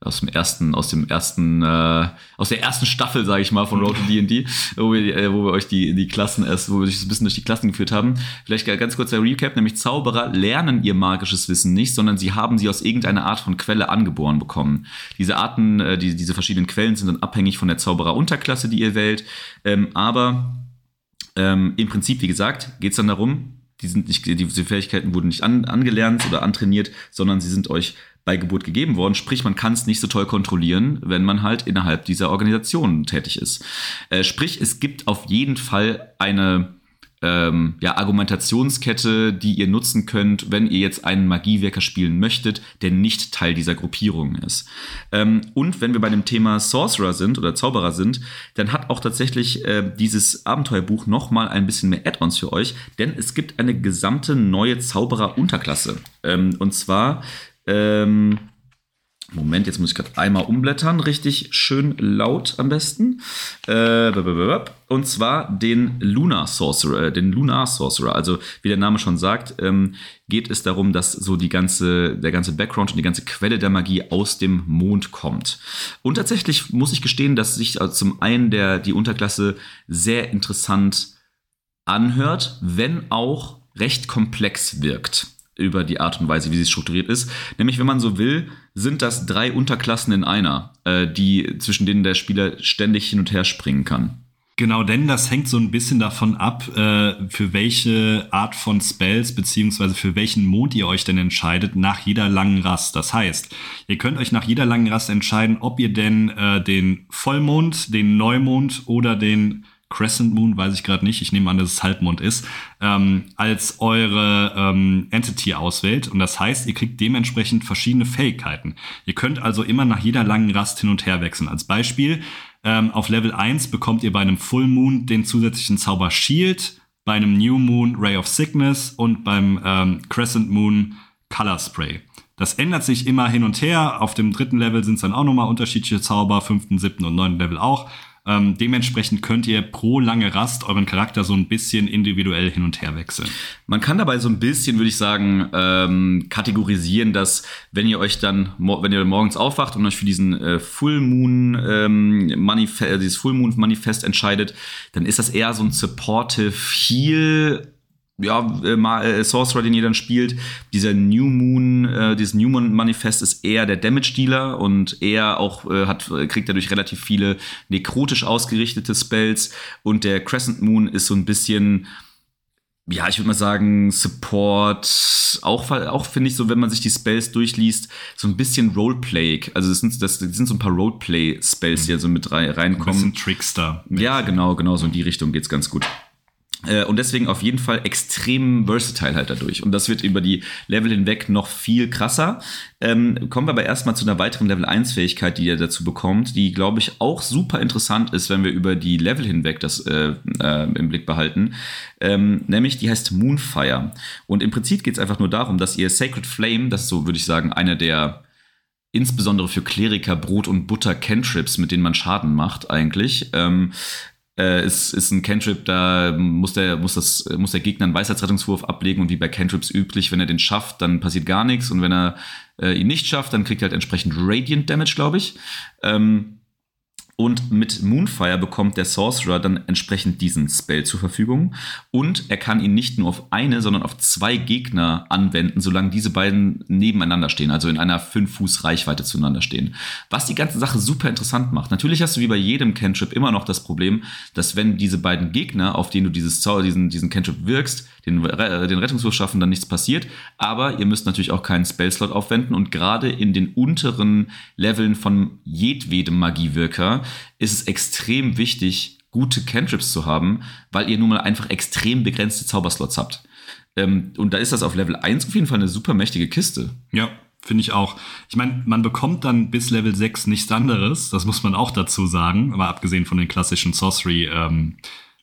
aus dem ersten, aus dem ersten, äh, aus der ersten Staffel, sage ich mal, von Road to D&D, wo wir, äh, wo wir euch die, die Klassen erst, wo wir euch ein bisschen durch die Klassen geführt haben. Vielleicht ganz kurz der Recap, nämlich Zauberer lernen ihr magisches Wissen nicht, sondern sie haben sie aus irgendeiner Art von Quelle angeboren bekommen. Diese Arten, äh, die, diese verschiedenen Quellen sind dann abhängig von der Zauberer-Unterklasse, die ihr wählt, ähm, aber ähm, im Prinzip, wie gesagt, geht es dann darum, die sind nicht, diese Fähigkeiten wurden nicht an, angelernt oder antrainiert, sondern sie sind euch bei Geburt gegeben worden. Sprich, man kann es nicht so toll kontrollieren, wenn man halt innerhalb dieser Organisation tätig ist. Äh, sprich, es gibt auf jeden Fall eine ähm, ja, Argumentationskette, die ihr nutzen könnt, wenn ihr jetzt einen Magiewerker spielen möchtet, der nicht Teil dieser Gruppierung ist. Ähm, und wenn wir bei dem Thema Sorcerer sind oder Zauberer sind, dann hat auch tatsächlich äh, dieses Abenteuerbuch nochmal ein bisschen mehr Add-ons für euch, denn es gibt eine gesamte neue Zauberer-Unterklasse. Ähm, und zwar ähm, Moment, jetzt muss ich gerade einmal umblättern, richtig schön laut am besten. Äh, und zwar den Lunar Sorcerer, äh, den Lunar Sorcerer. Also wie der Name schon sagt, ähm, geht es darum, dass so die ganze, der ganze Background und die ganze Quelle der Magie aus dem Mond kommt. Und tatsächlich muss ich gestehen, dass sich also zum einen der die Unterklasse sehr interessant anhört, wenn auch recht komplex wirkt über die Art und Weise, wie sie strukturiert ist. Nämlich, wenn man so will, sind das drei Unterklassen in einer, äh, die zwischen denen der Spieler ständig hin und her springen kann. Genau, denn das hängt so ein bisschen davon ab, äh, für welche Art von Spells beziehungsweise für welchen Mond ihr euch denn entscheidet nach jeder langen Rast. Das heißt, ihr könnt euch nach jeder langen Rast entscheiden, ob ihr denn äh, den Vollmond, den Neumond oder den Crescent Moon, weiß ich gerade nicht, ich nehme an, dass es Halbmond ist, ähm, als eure ähm, Entity auswählt. Und das heißt, ihr kriegt dementsprechend verschiedene Fähigkeiten. Ihr könnt also immer nach jeder langen Rast hin und her wechseln. Als Beispiel, ähm, auf Level 1 bekommt ihr bei einem Full Moon den zusätzlichen Zauber Shield, bei einem New Moon Ray of Sickness und beim ähm, Crescent Moon Color Spray. Das ändert sich immer hin und her. Auf dem dritten Level sind es dann auch nochmal unterschiedliche Zauber, fünften, siebten und neunten Level auch. Ähm, dementsprechend könnt ihr pro lange Rast euren Charakter so ein bisschen individuell hin und her wechseln. Man kann dabei so ein bisschen, würde ich sagen, ähm, kategorisieren, dass wenn ihr euch dann, wenn ihr morgens aufwacht und euch für diesen äh, Full Moon ähm, Manifest, dieses Full Moon Manifest entscheidet, dann ist das eher so ein Supportive Heal ja, äh, äh, Sorcerer, den ihr dann spielt, dieser New Moon, äh, dieses New Moon Manifest ist eher der Damage Dealer und er auch äh, hat, kriegt dadurch relativ viele nekrotisch ausgerichtete Spells und der Crescent Moon ist so ein bisschen, ja, ich würde mal sagen, Support, auch, auch finde ich so, wenn man sich die Spells durchliest, so ein bisschen Roleplay. Also das sind, das, das sind so ein paar Roleplay-Spells, die ja so mit rein, reinkommen. Ein bisschen Trickster. Ja, genau, genau, so in die Richtung geht's ganz gut. Äh, und deswegen auf jeden Fall extrem versatile halt dadurch. Und das wird über die Level hinweg noch viel krasser. Ähm, kommen wir aber erstmal zu einer weiteren Level 1 Fähigkeit, die ihr dazu bekommt, die, glaube ich, auch super interessant ist, wenn wir über die Level hinweg das äh, äh, im Blick behalten. Ähm, nämlich, die heißt Moonfire. Und im Prinzip geht es einfach nur darum, dass ihr Sacred Flame, das ist so, würde ich sagen, eine der insbesondere für Kleriker Brot und Butter Cantrips, mit denen man Schaden macht eigentlich. Ähm, äh, ist, ist ein Cantrip, da muss der, muss, das, muss der Gegner einen Weisheitsrettungswurf ablegen und wie bei Cantrips üblich, wenn er den schafft, dann passiert gar nichts und wenn er äh, ihn nicht schafft, dann kriegt er halt entsprechend Radiant Damage, glaube ich. Ähm, und mit Moonfire bekommt der Sorcerer dann entsprechend diesen Spell zur Verfügung. Und er kann ihn nicht nur auf eine, sondern auf zwei Gegner anwenden, solange diese beiden nebeneinander stehen, also in einer 5 Fuß Reichweite zueinander stehen. Was die ganze Sache super interessant macht. Natürlich hast du wie bei jedem Cantrip immer noch das Problem, dass wenn diese beiden Gegner, auf denen du dieses diesen, diesen Cantrip wirkst, den, den Rettungswurf schaffen, dann nichts passiert. Aber ihr müsst natürlich auch keinen Spellslot aufwenden und gerade in den unteren Leveln von jedwedem Magiewirker ist es extrem wichtig, gute Cantrips zu haben, weil ihr nun mal einfach extrem begrenzte Zauberslots habt. Ähm, und da ist das auf Level 1 auf jeden Fall eine super mächtige Kiste. Ja, finde ich auch. Ich meine, man bekommt dann bis Level 6 nichts anderes, das muss man auch dazu sagen, aber abgesehen von den klassischen Sorcery, ähm,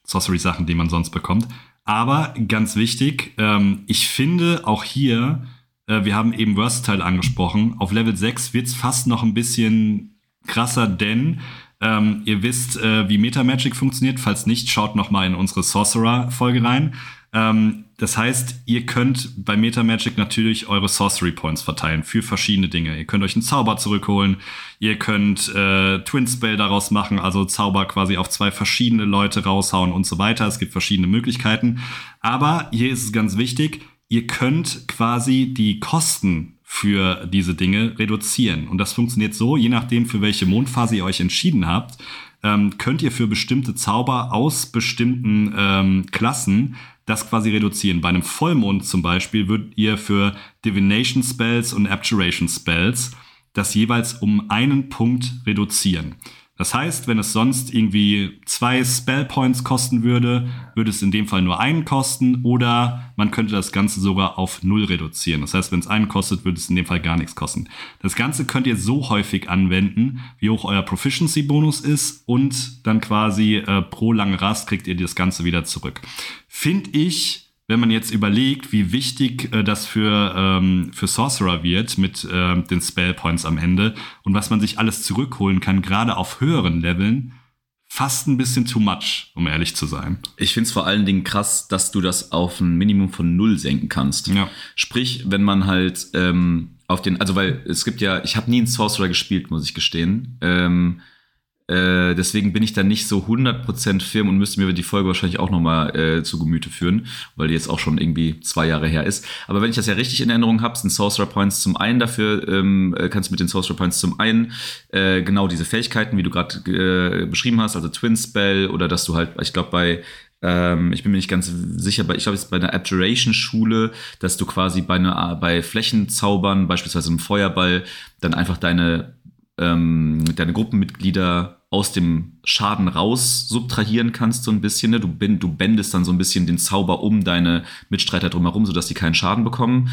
Sorcery-Sachen, die man sonst bekommt. Aber ganz wichtig, ähm, ich finde auch hier, äh, wir haben eben Versatile angesprochen, auf Level 6 wird es fast noch ein bisschen krasser, denn ähm, ihr wisst, äh, wie Metamagic funktioniert. Falls nicht, schaut noch mal in unsere Sorcerer-Folge rein. Ähm, das heißt, ihr könnt bei Metamagic natürlich eure Sorcery Points verteilen für verschiedene Dinge. Ihr könnt euch einen Zauber zurückholen, ihr könnt äh, Twin Spell daraus machen, also Zauber quasi auf zwei verschiedene Leute raushauen und so weiter. Es gibt verschiedene Möglichkeiten. Aber hier ist es ganz wichtig, ihr könnt quasi die Kosten für diese Dinge reduzieren. Und das funktioniert so, je nachdem, für welche Mondphase ihr euch entschieden habt, ähm, könnt ihr für bestimmte Zauber aus bestimmten ähm, Klassen das quasi reduzieren. Bei einem Vollmond zum Beispiel würdet ihr für Divination Spells und Abjuration Spells das jeweils um einen Punkt reduzieren. Das heißt, wenn es sonst irgendwie zwei Spell Points kosten würde, würde es in dem Fall nur einen kosten oder man könnte das Ganze sogar auf null reduzieren. Das heißt, wenn es einen kostet, würde es in dem Fall gar nichts kosten. Das Ganze könnt ihr so häufig anwenden, wie hoch euer Proficiency Bonus ist und dann quasi äh, pro lange Rast kriegt ihr das Ganze wieder zurück. Finde ich wenn man jetzt überlegt, wie wichtig äh, das für, ähm, für Sorcerer wird mit äh, den Spell Points am Ende und was man sich alles zurückholen kann, gerade auf höheren Leveln, fast ein bisschen too much, um ehrlich zu sein. Ich finde es vor allen Dingen krass, dass du das auf ein Minimum von null senken kannst. Ja. Sprich, wenn man halt ähm, auf den, also weil es gibt ja, ich habe nie einen Sorcerer gespielt, muss ich gestehen. Ähm, äh, deswegen bin ich da nicht so 100% firm und müsste mir die Folge wahrscheinlich auch nochmal äh, zu Gemüte führen, weil die jetzt auch schon irgendwie zwei Jahre her ist. Aber wenn ich das ja richtig in Erinnerung habe, sind Sorcerer Points zum einen dafür, ähm, äh, kannst du mit den Sorcerer Points zum einen äh, genau diese Fähigkeiten, wie du gerade äh, beschrieben hast, also Twin Spell oder dass du halt, ich glaube bei ähm, ich bin mir nicht ganz sicher, ich glaube, es ist bei einer Abjuration-Schule, dass du quasi bei, einer, bei Flächenzaubern, beispielsweise einem Feuerball, dann einfach deine ähm, deine Gruppenmitglieder aus dem Schaden raus subtrahieren kannst, so ein bisschen. Ne? Du, du bändest dann so ein bisschen den Zauber um deine Mitstreiter drumherum, sodass sie keinen Schaden bekommen.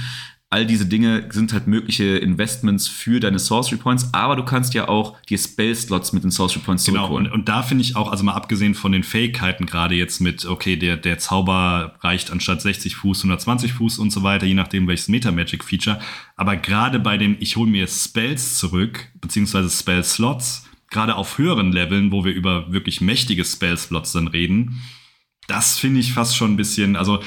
All diese Dinge sind halt mögliche Investments für deine Sorcery Points, aber du kannst ja auch die Spell-Slots mit den Sorcery Points genau, zurückholen. Genau, und, und da finde ich auch, also mal abgesehen von den Fähigkeiten gerade jetzt mit, okay, der, der Zauber reicht anstatt 60 Fuß 120 Fuß und so weiter, je nachdem welches Meta-Magic-Feature, aber gerade bei dem, ich hole mir Spells zurück, beziehungsweise Spell-Slots, gerade auf höheren Leveln, wo wir über wirklich mächtige Spell-Slots dann reden, das finde ich fast schon ein bisschen, also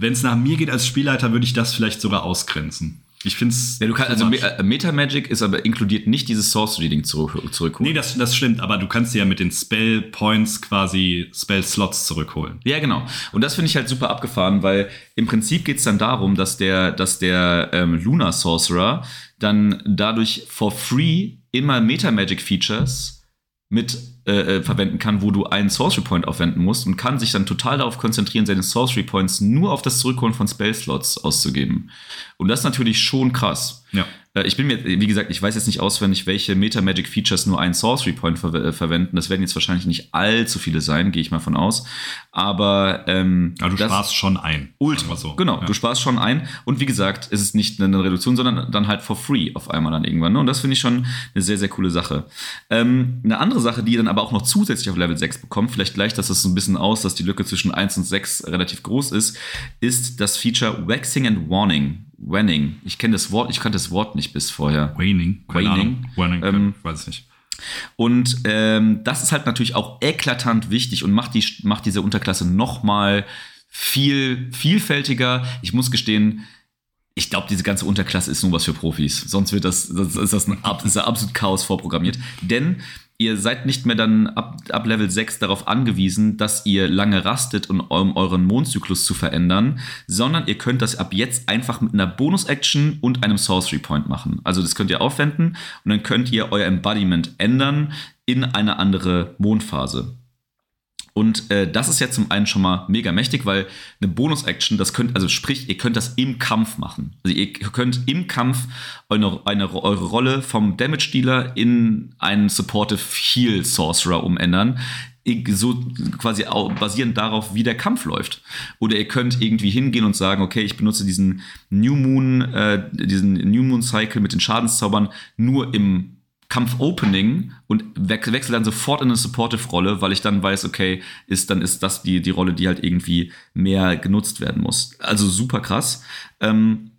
wenn es nach mir geht als Spielleiter, würde ich das vielleicht sogar ausgrenzen. Ich finde es. Ja, du kannst, also äh, Metamagic ist aber inkludiert nicht dieses Sorcery-Ding zurück, zurückholen. Nee, das, das stimmt, aber du kannst dir ja mit den Spell Points quasi Spell Slots zurückholen. Ja, genau. Und das finde ich halt super abgefahren, weil im Prinzip geht es dann darum, dass der, dass der ähm, Lunar Sorcerer dann dadurch for free immer Metamagic Features mit äh, äh, verwenden kann, wo du einen Sorcery Point aufwenden musst und kann sich dann total darauf konzentrieren, seine Sorcery Points nur auf das Zurückholen von Spell Slots auszugeben. Und das ist natürlich schon krass. Ja. Äh, ich bin mir, wie gesagt, ich weiß jetzt nicht auswendig, welche Meta-Magic-Features nur einen Sorcery Point ver äh, verwenden. Das werden jetzt wahrscheinlich nicht allzu viele sein, gehe ich mal von aus. Aber ähm, ja, du sparst schon ein. Ultra. So. Genau, ja. du sparst schon ein. Und wie gesagt, es ist nicht eine Reduktion, sondern dann halt for free auf einmal dann irgendwann. Ne? Und das finde ich schon eine sehr, sehr coole Sache. Ähm, eine andere Sache, die dann aber aber auch noch zusätzlich auf Level 6 bekommt, vielleicht gleicht das das so ein bisschen aus, dass die Lücke zwischen 1 und 6 relativ groß ist, ist das Feature Waxing and Warning. Wanning. Ich kenne das Wort, ich kannte das Wort nicht bis vorher. Waning. Keine Waning. Waning, Ähm, weiß ich nicht. Und ähm, das ist halt natürlich auch eklatant wichtig und macht, die, macht diese Unterklasse noch mal viel vielfältiger. Ich muss gestehen, ich glaube, diese ganze Unterklasse ist nur was für Profis. Sonst wird das, das ist das ein, ist da absolut Chaos vorprogrammiert. Denn ihr seid nicht mehr dann ab, ab Level 6 darauf angewiesen, dass ihr lange rastet, um um euren Mondzyklus zu verändern, sondern ihr könnt das ab jetzt einfach mit einer Bonus-Action und einem Sorcery Point machen. Also das könnt ihr aufwenden und dann könnt ihr euer Embodiment ändern in eine andere Mondphase. Und äh, das ist ja zum einen schon mal mega mächtig, weil eine Bonus-Action, das könnt, also sprich, ihr könnt das im Kampf machen. Also ihr könnt im Kampf eine, eine, eure Rolle vom Damage-Dealer in einen Supportive Heal Sorcerer umändern. So quasi basierend darauf, wie der Kampf läuft. Oder ihr könnt irgendwie hingehen und sagen, okay, ich benutze diesen New Moon, äh, diesen New Moon Cycle mit den Schadenszaubern nur im Kampf-Opening und wech- wechsle dann sofort in eine Supportive-Rolle, weil ich dann weiß, okay, ist, dann ist das die, die Rolle, die halt irgendwie mehr genutzt werden muss. Also super krass. Ähm,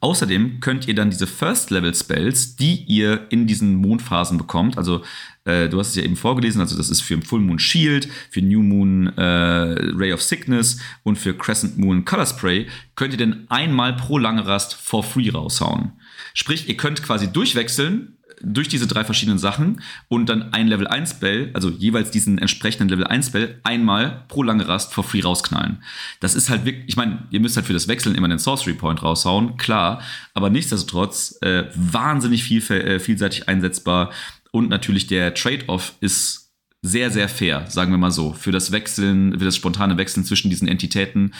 außerdem könnt ihr dann diese First-Level-Spells, die ihr in diesen Mondphasen bekommt, also äh, du hast es ja eben vorgelesen, also das ist für Full Moon Shield, für New Moon äh, Ray of Sickness und für Crescent Moon Color Spray, könnt ihr denn einmal pro lange Rast for free raushauen. Sprich, ihr könnt quasi durchwechseln durch diese drei verschiedenen Sachen und dann ein Level 1 Spell, also jeweils diesen entsprechenden Level 1 Spell, einmal pro lange Rast for free rausknallen. Das ist halt wirklich, ich meine, ihr müsst halt für das Wechseln immer den Sorcery Point raushauen, klar, aber nichtsdestotrotz äh, wahnsinnig viel, äh, vielseitig einsetzbar und natürlich der Trade-off ist sehr, sehr fair, sagen wir mal so. Für das Wechseln, für das spontane Wechseln zwischen diesen Entitäten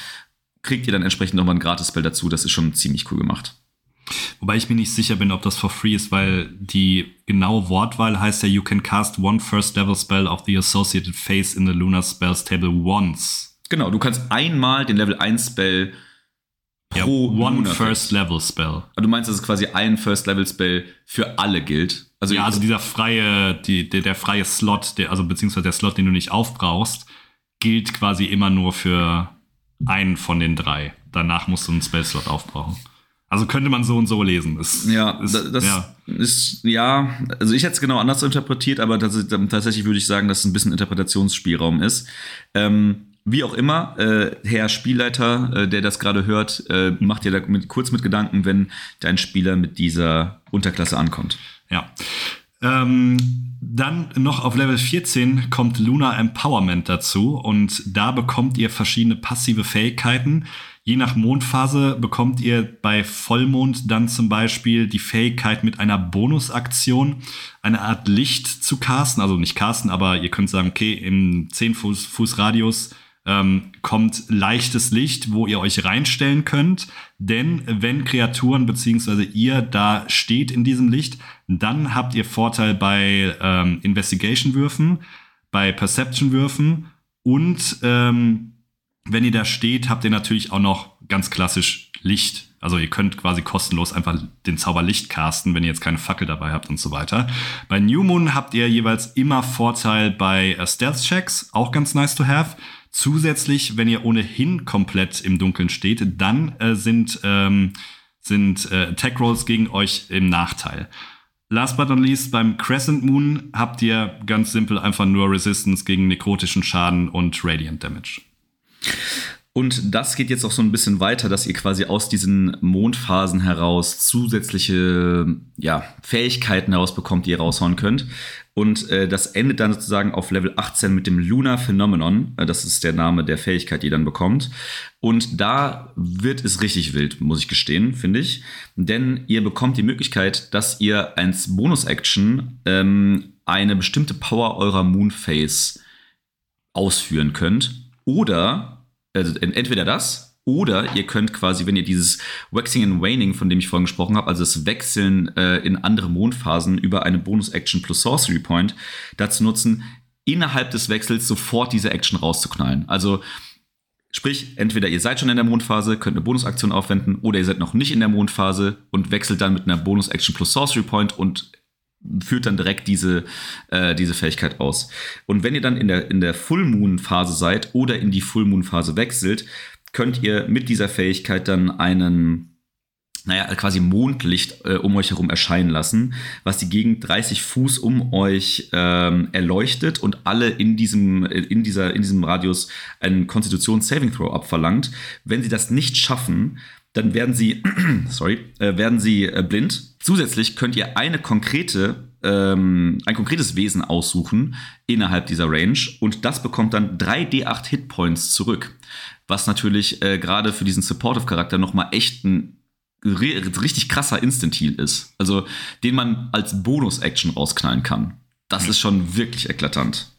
kriegt ihr dann entsprechend nochmal ein Gratis-Spell dazu. Das ist schon ziemlich cool gemacht. Wobei ich mir nicht sicher bin, ob das for free ist, weil die genaue Wortwahl heißt ja, you can cast one first level spell of the associated phase in the lunar spells table once. Genau, du kannst einmal den Level 1 Spell Ja, pro one Lunar first level spell. Also Du meinst, dass es quasi ein First Level Spell für alle gilt? Also, Ja, also dieser freie, die, der, der freie Slot, der, also beziehungsweise der Slot, den du nicht aufbrauchst, gilt quasi immer nur für einen von den drei. Danach musst du einen Spell-Slot aufbrauchen. Also könnte man so und so lesen. Es, ja, da- das ja. ist, ja, also ich hätte es genau anders interpretiert, aber tats- tatsächlich würde ich sagen, dass es ein bisschen Interpretationsspielraum ist. Ähm, wie auch immer, äh, Herr Spielleiter, äh, der das gerade hört, äh, macht dir da mit, kurz mit Gedanken, wenn dein Spieler mit dieser Unterklasse ankommt. Ja. Ähm, dann noch auf Level 14 kommt Lunar Empowerment dazu und da bekommt ihr verschiedene passive Fähigkeiten. Je nach Mondphase bekommt ihr bei Vollmond dann zum Beispiel die Fähigkeit mit einer Bonusaktion eine Art Licht zu casten, also nicht casten, aber ihr könnt sagen, okay, im 10 Fuß, Fuß Radius ähm, kommt leichtes Licht, wo ihr euch reinstellen könnt. Denn wenn Kreaturen beziehungsweise ihr da steht in diesem Licht, dann habt ihr Vorteil bei ähm, Investigation-Würfen, bei Perception-Würfen und ähm, wenn ihr da steht, habt ihr natürlich auch noch ganz klassisch Licht. Also ihr könnt quasi kostenlos einfach den Zauber Licht casten, wenn ihr jetzt keine Fackel dabei habt und so weiter. Bei New Moon habt ihr jeweils immer Vorteil bei äh, Stealth-Checks, auch ganz nice to have. Zusätzlich, wenn ihr ohnehin komplett im Dunkeln steht, dann äh, sind, ähm, sind äh, Attack Rolls gegen euch im Nachteil. Last but not least, beim Crescent Moon habt ihr ganz simpel einfach nur Resistance gegen nekrotischen Schaden und Radiant Damage. Und das geht jetzt auch so ein bisschen weiter, dass ihr quasi aus diesen Mondphasen heraus zusätzliche ja, Fähigkeiten herausbekommt, die ihr raushauen könnt. Und äh, das endet dann sozusagen auf Level 18 mit dem Lunar Phenomenon. Äh, das ist der Name der Fähigkeit, die ihr dann bekommt. Und da wird es richtig wild, muss ich gestehen, finde ich. Denn ihr bekommt die Möglichkeit, dass ihr als Bonus-Action ähm, eine bestimmte Power eurer Moonface ausführen könnt. Oder also ent- entweder das oder ihr könnt quasi, wenn ihr dieses Waxing and Waning, von dem ich vorhin gesprochen habe, also das Wechseln äh, in andere Mondphasen über eine Bonus-Action plus Sorcery Point, dazu nutzen, innerhalb des Wechsels sofort diese Action rauszuknallen. Also Sprich, entweder ihr seid schon in der Mondphase, könnt eine Bonusaktion aufwenden, oder ihr seid noch nicht in der Mondphase und wechselt dann mit einer Bonus-Action plus Sorcery Point und führt dann direkt diese, äh, diese Fähigkeit aus. Und wenn ihr dann in der, in der Full Moon Phase seid oder in die Full Moon Phase wechselt, könnt ihr mit dieser Fähigkeit dann einen naja, quasi Mondlicht äh, um euch herum erscheinen lassen, was die Gegend 30 Fuß um euch ähm, erleuchtet und alle in diesem, in, dieser, in diesem Radius einen Konstitutions-Saving Throw abverlangt. Wenn sie das nicht schaffen, dann werden sie, sorry, äh, werden sie äh, blind. Zusätzlich könnt ihr eine konkrete, ähm, ein konkretes Wesen aussuchen innerhalb dieser Range und das bekommt dann 3d8 Hitpoints zurück. Was natürlich äh, gerade für diesen Supportive-Charakter nochmal echt ein richtig krasser Instant-Heal ist. Also den man als Bonus-Action rausknallen kann. Das ist schon wirklich eklatant.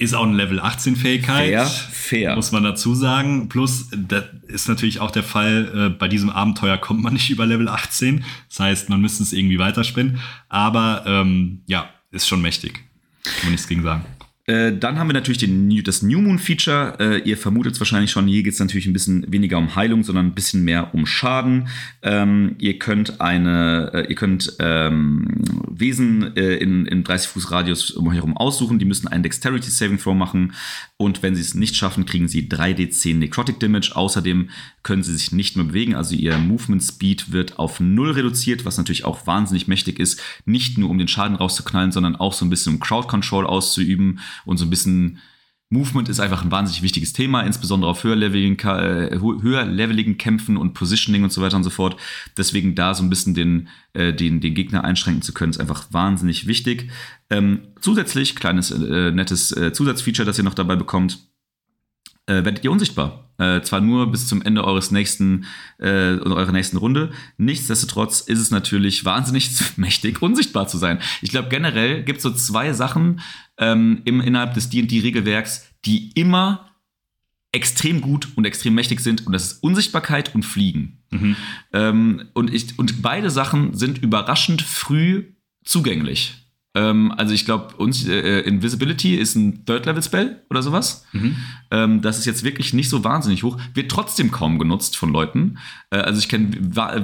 Ist auch eine Level 18 Fähigkeit. Fair, fair. Muss man dazu sagen. Plus, das ist natürlich auch der Fall, äh, bei diesem Abenteuer kommt man nicht über Level 18. Das heißt, man müsste es irgendwie weiterspinnen. Aber ähm, ja, ist schon mächtig. Kann man nichts gegen sagen. Äh, dann haben wir natürlich den, das New Moon Feature. Äh, ihr vermutet es wahrscheinlich schon, hier geht es natürlich ein bisschen weniger um Heilung, sondern ein bisschen mehr um Schaden. Ähm, ihr könnt eine, äh, ihr könnt ähm, Wesen äh, in, in 30 Fuß Radius um herum aussuchen. Die müssen einen Dexterity Saving Throw machen. Und wenn sie es nicht schaffen, kriegen sie 3d10 Necrotic Damage. Außerdem können sie sich nicht mehr bewegen. Also ihr Movement Speed wird auf 0 reduziert, was natürlich auch wahnsinnig mächtig ist. Nicht nur um den Schaden rauszuknallen, sondern auch so ein bisschen um Crowd Control auszuüben und so ein bisschen Movement ist einfach ein wahnsinnig wichtiges Thema, insbesondere auf höherleveligen, äh, höherleveligen Kämpfen und Positioning und so weiter und so fort. Deswegen da so ein bisschen den, äh, den, den Gegner einschränken zu können, ist einfach wahnsinnig wichtig. Ähm, zusätzlich, kleines äh, nettes äh, Zusatzfeature, das ihr noch dabei bekommt, werdet ihr unsichtbar. Äh, zwar nur bis zum Ende eures nächsten, äh, eurer nächsten Runde. Nichtsdestotrotz ist es natürlich wahnsinnig mächtig, unsichtbar zu sein. Ich glaube, generell gibt es so zwei Sachen ähm, im, innerhalb des D&D-Regelwerks, die immer extrem gut und extrem mächtig sind und das ist Unsichtbarkeit und Fliegen. Mhm. Ähm, und, ich, und beide Sachen sind überraschend früh zugänglich. Ähm, also ich glaube, uns äh, Invisibility ist ein Third-Level-Spell oder sowas. Mhm. Ähm, das ist jetzt wirklich nicht so wahnsinnig hoch. Wird trotzdem kaum genutzt von Leuten. Äh, also ich kenne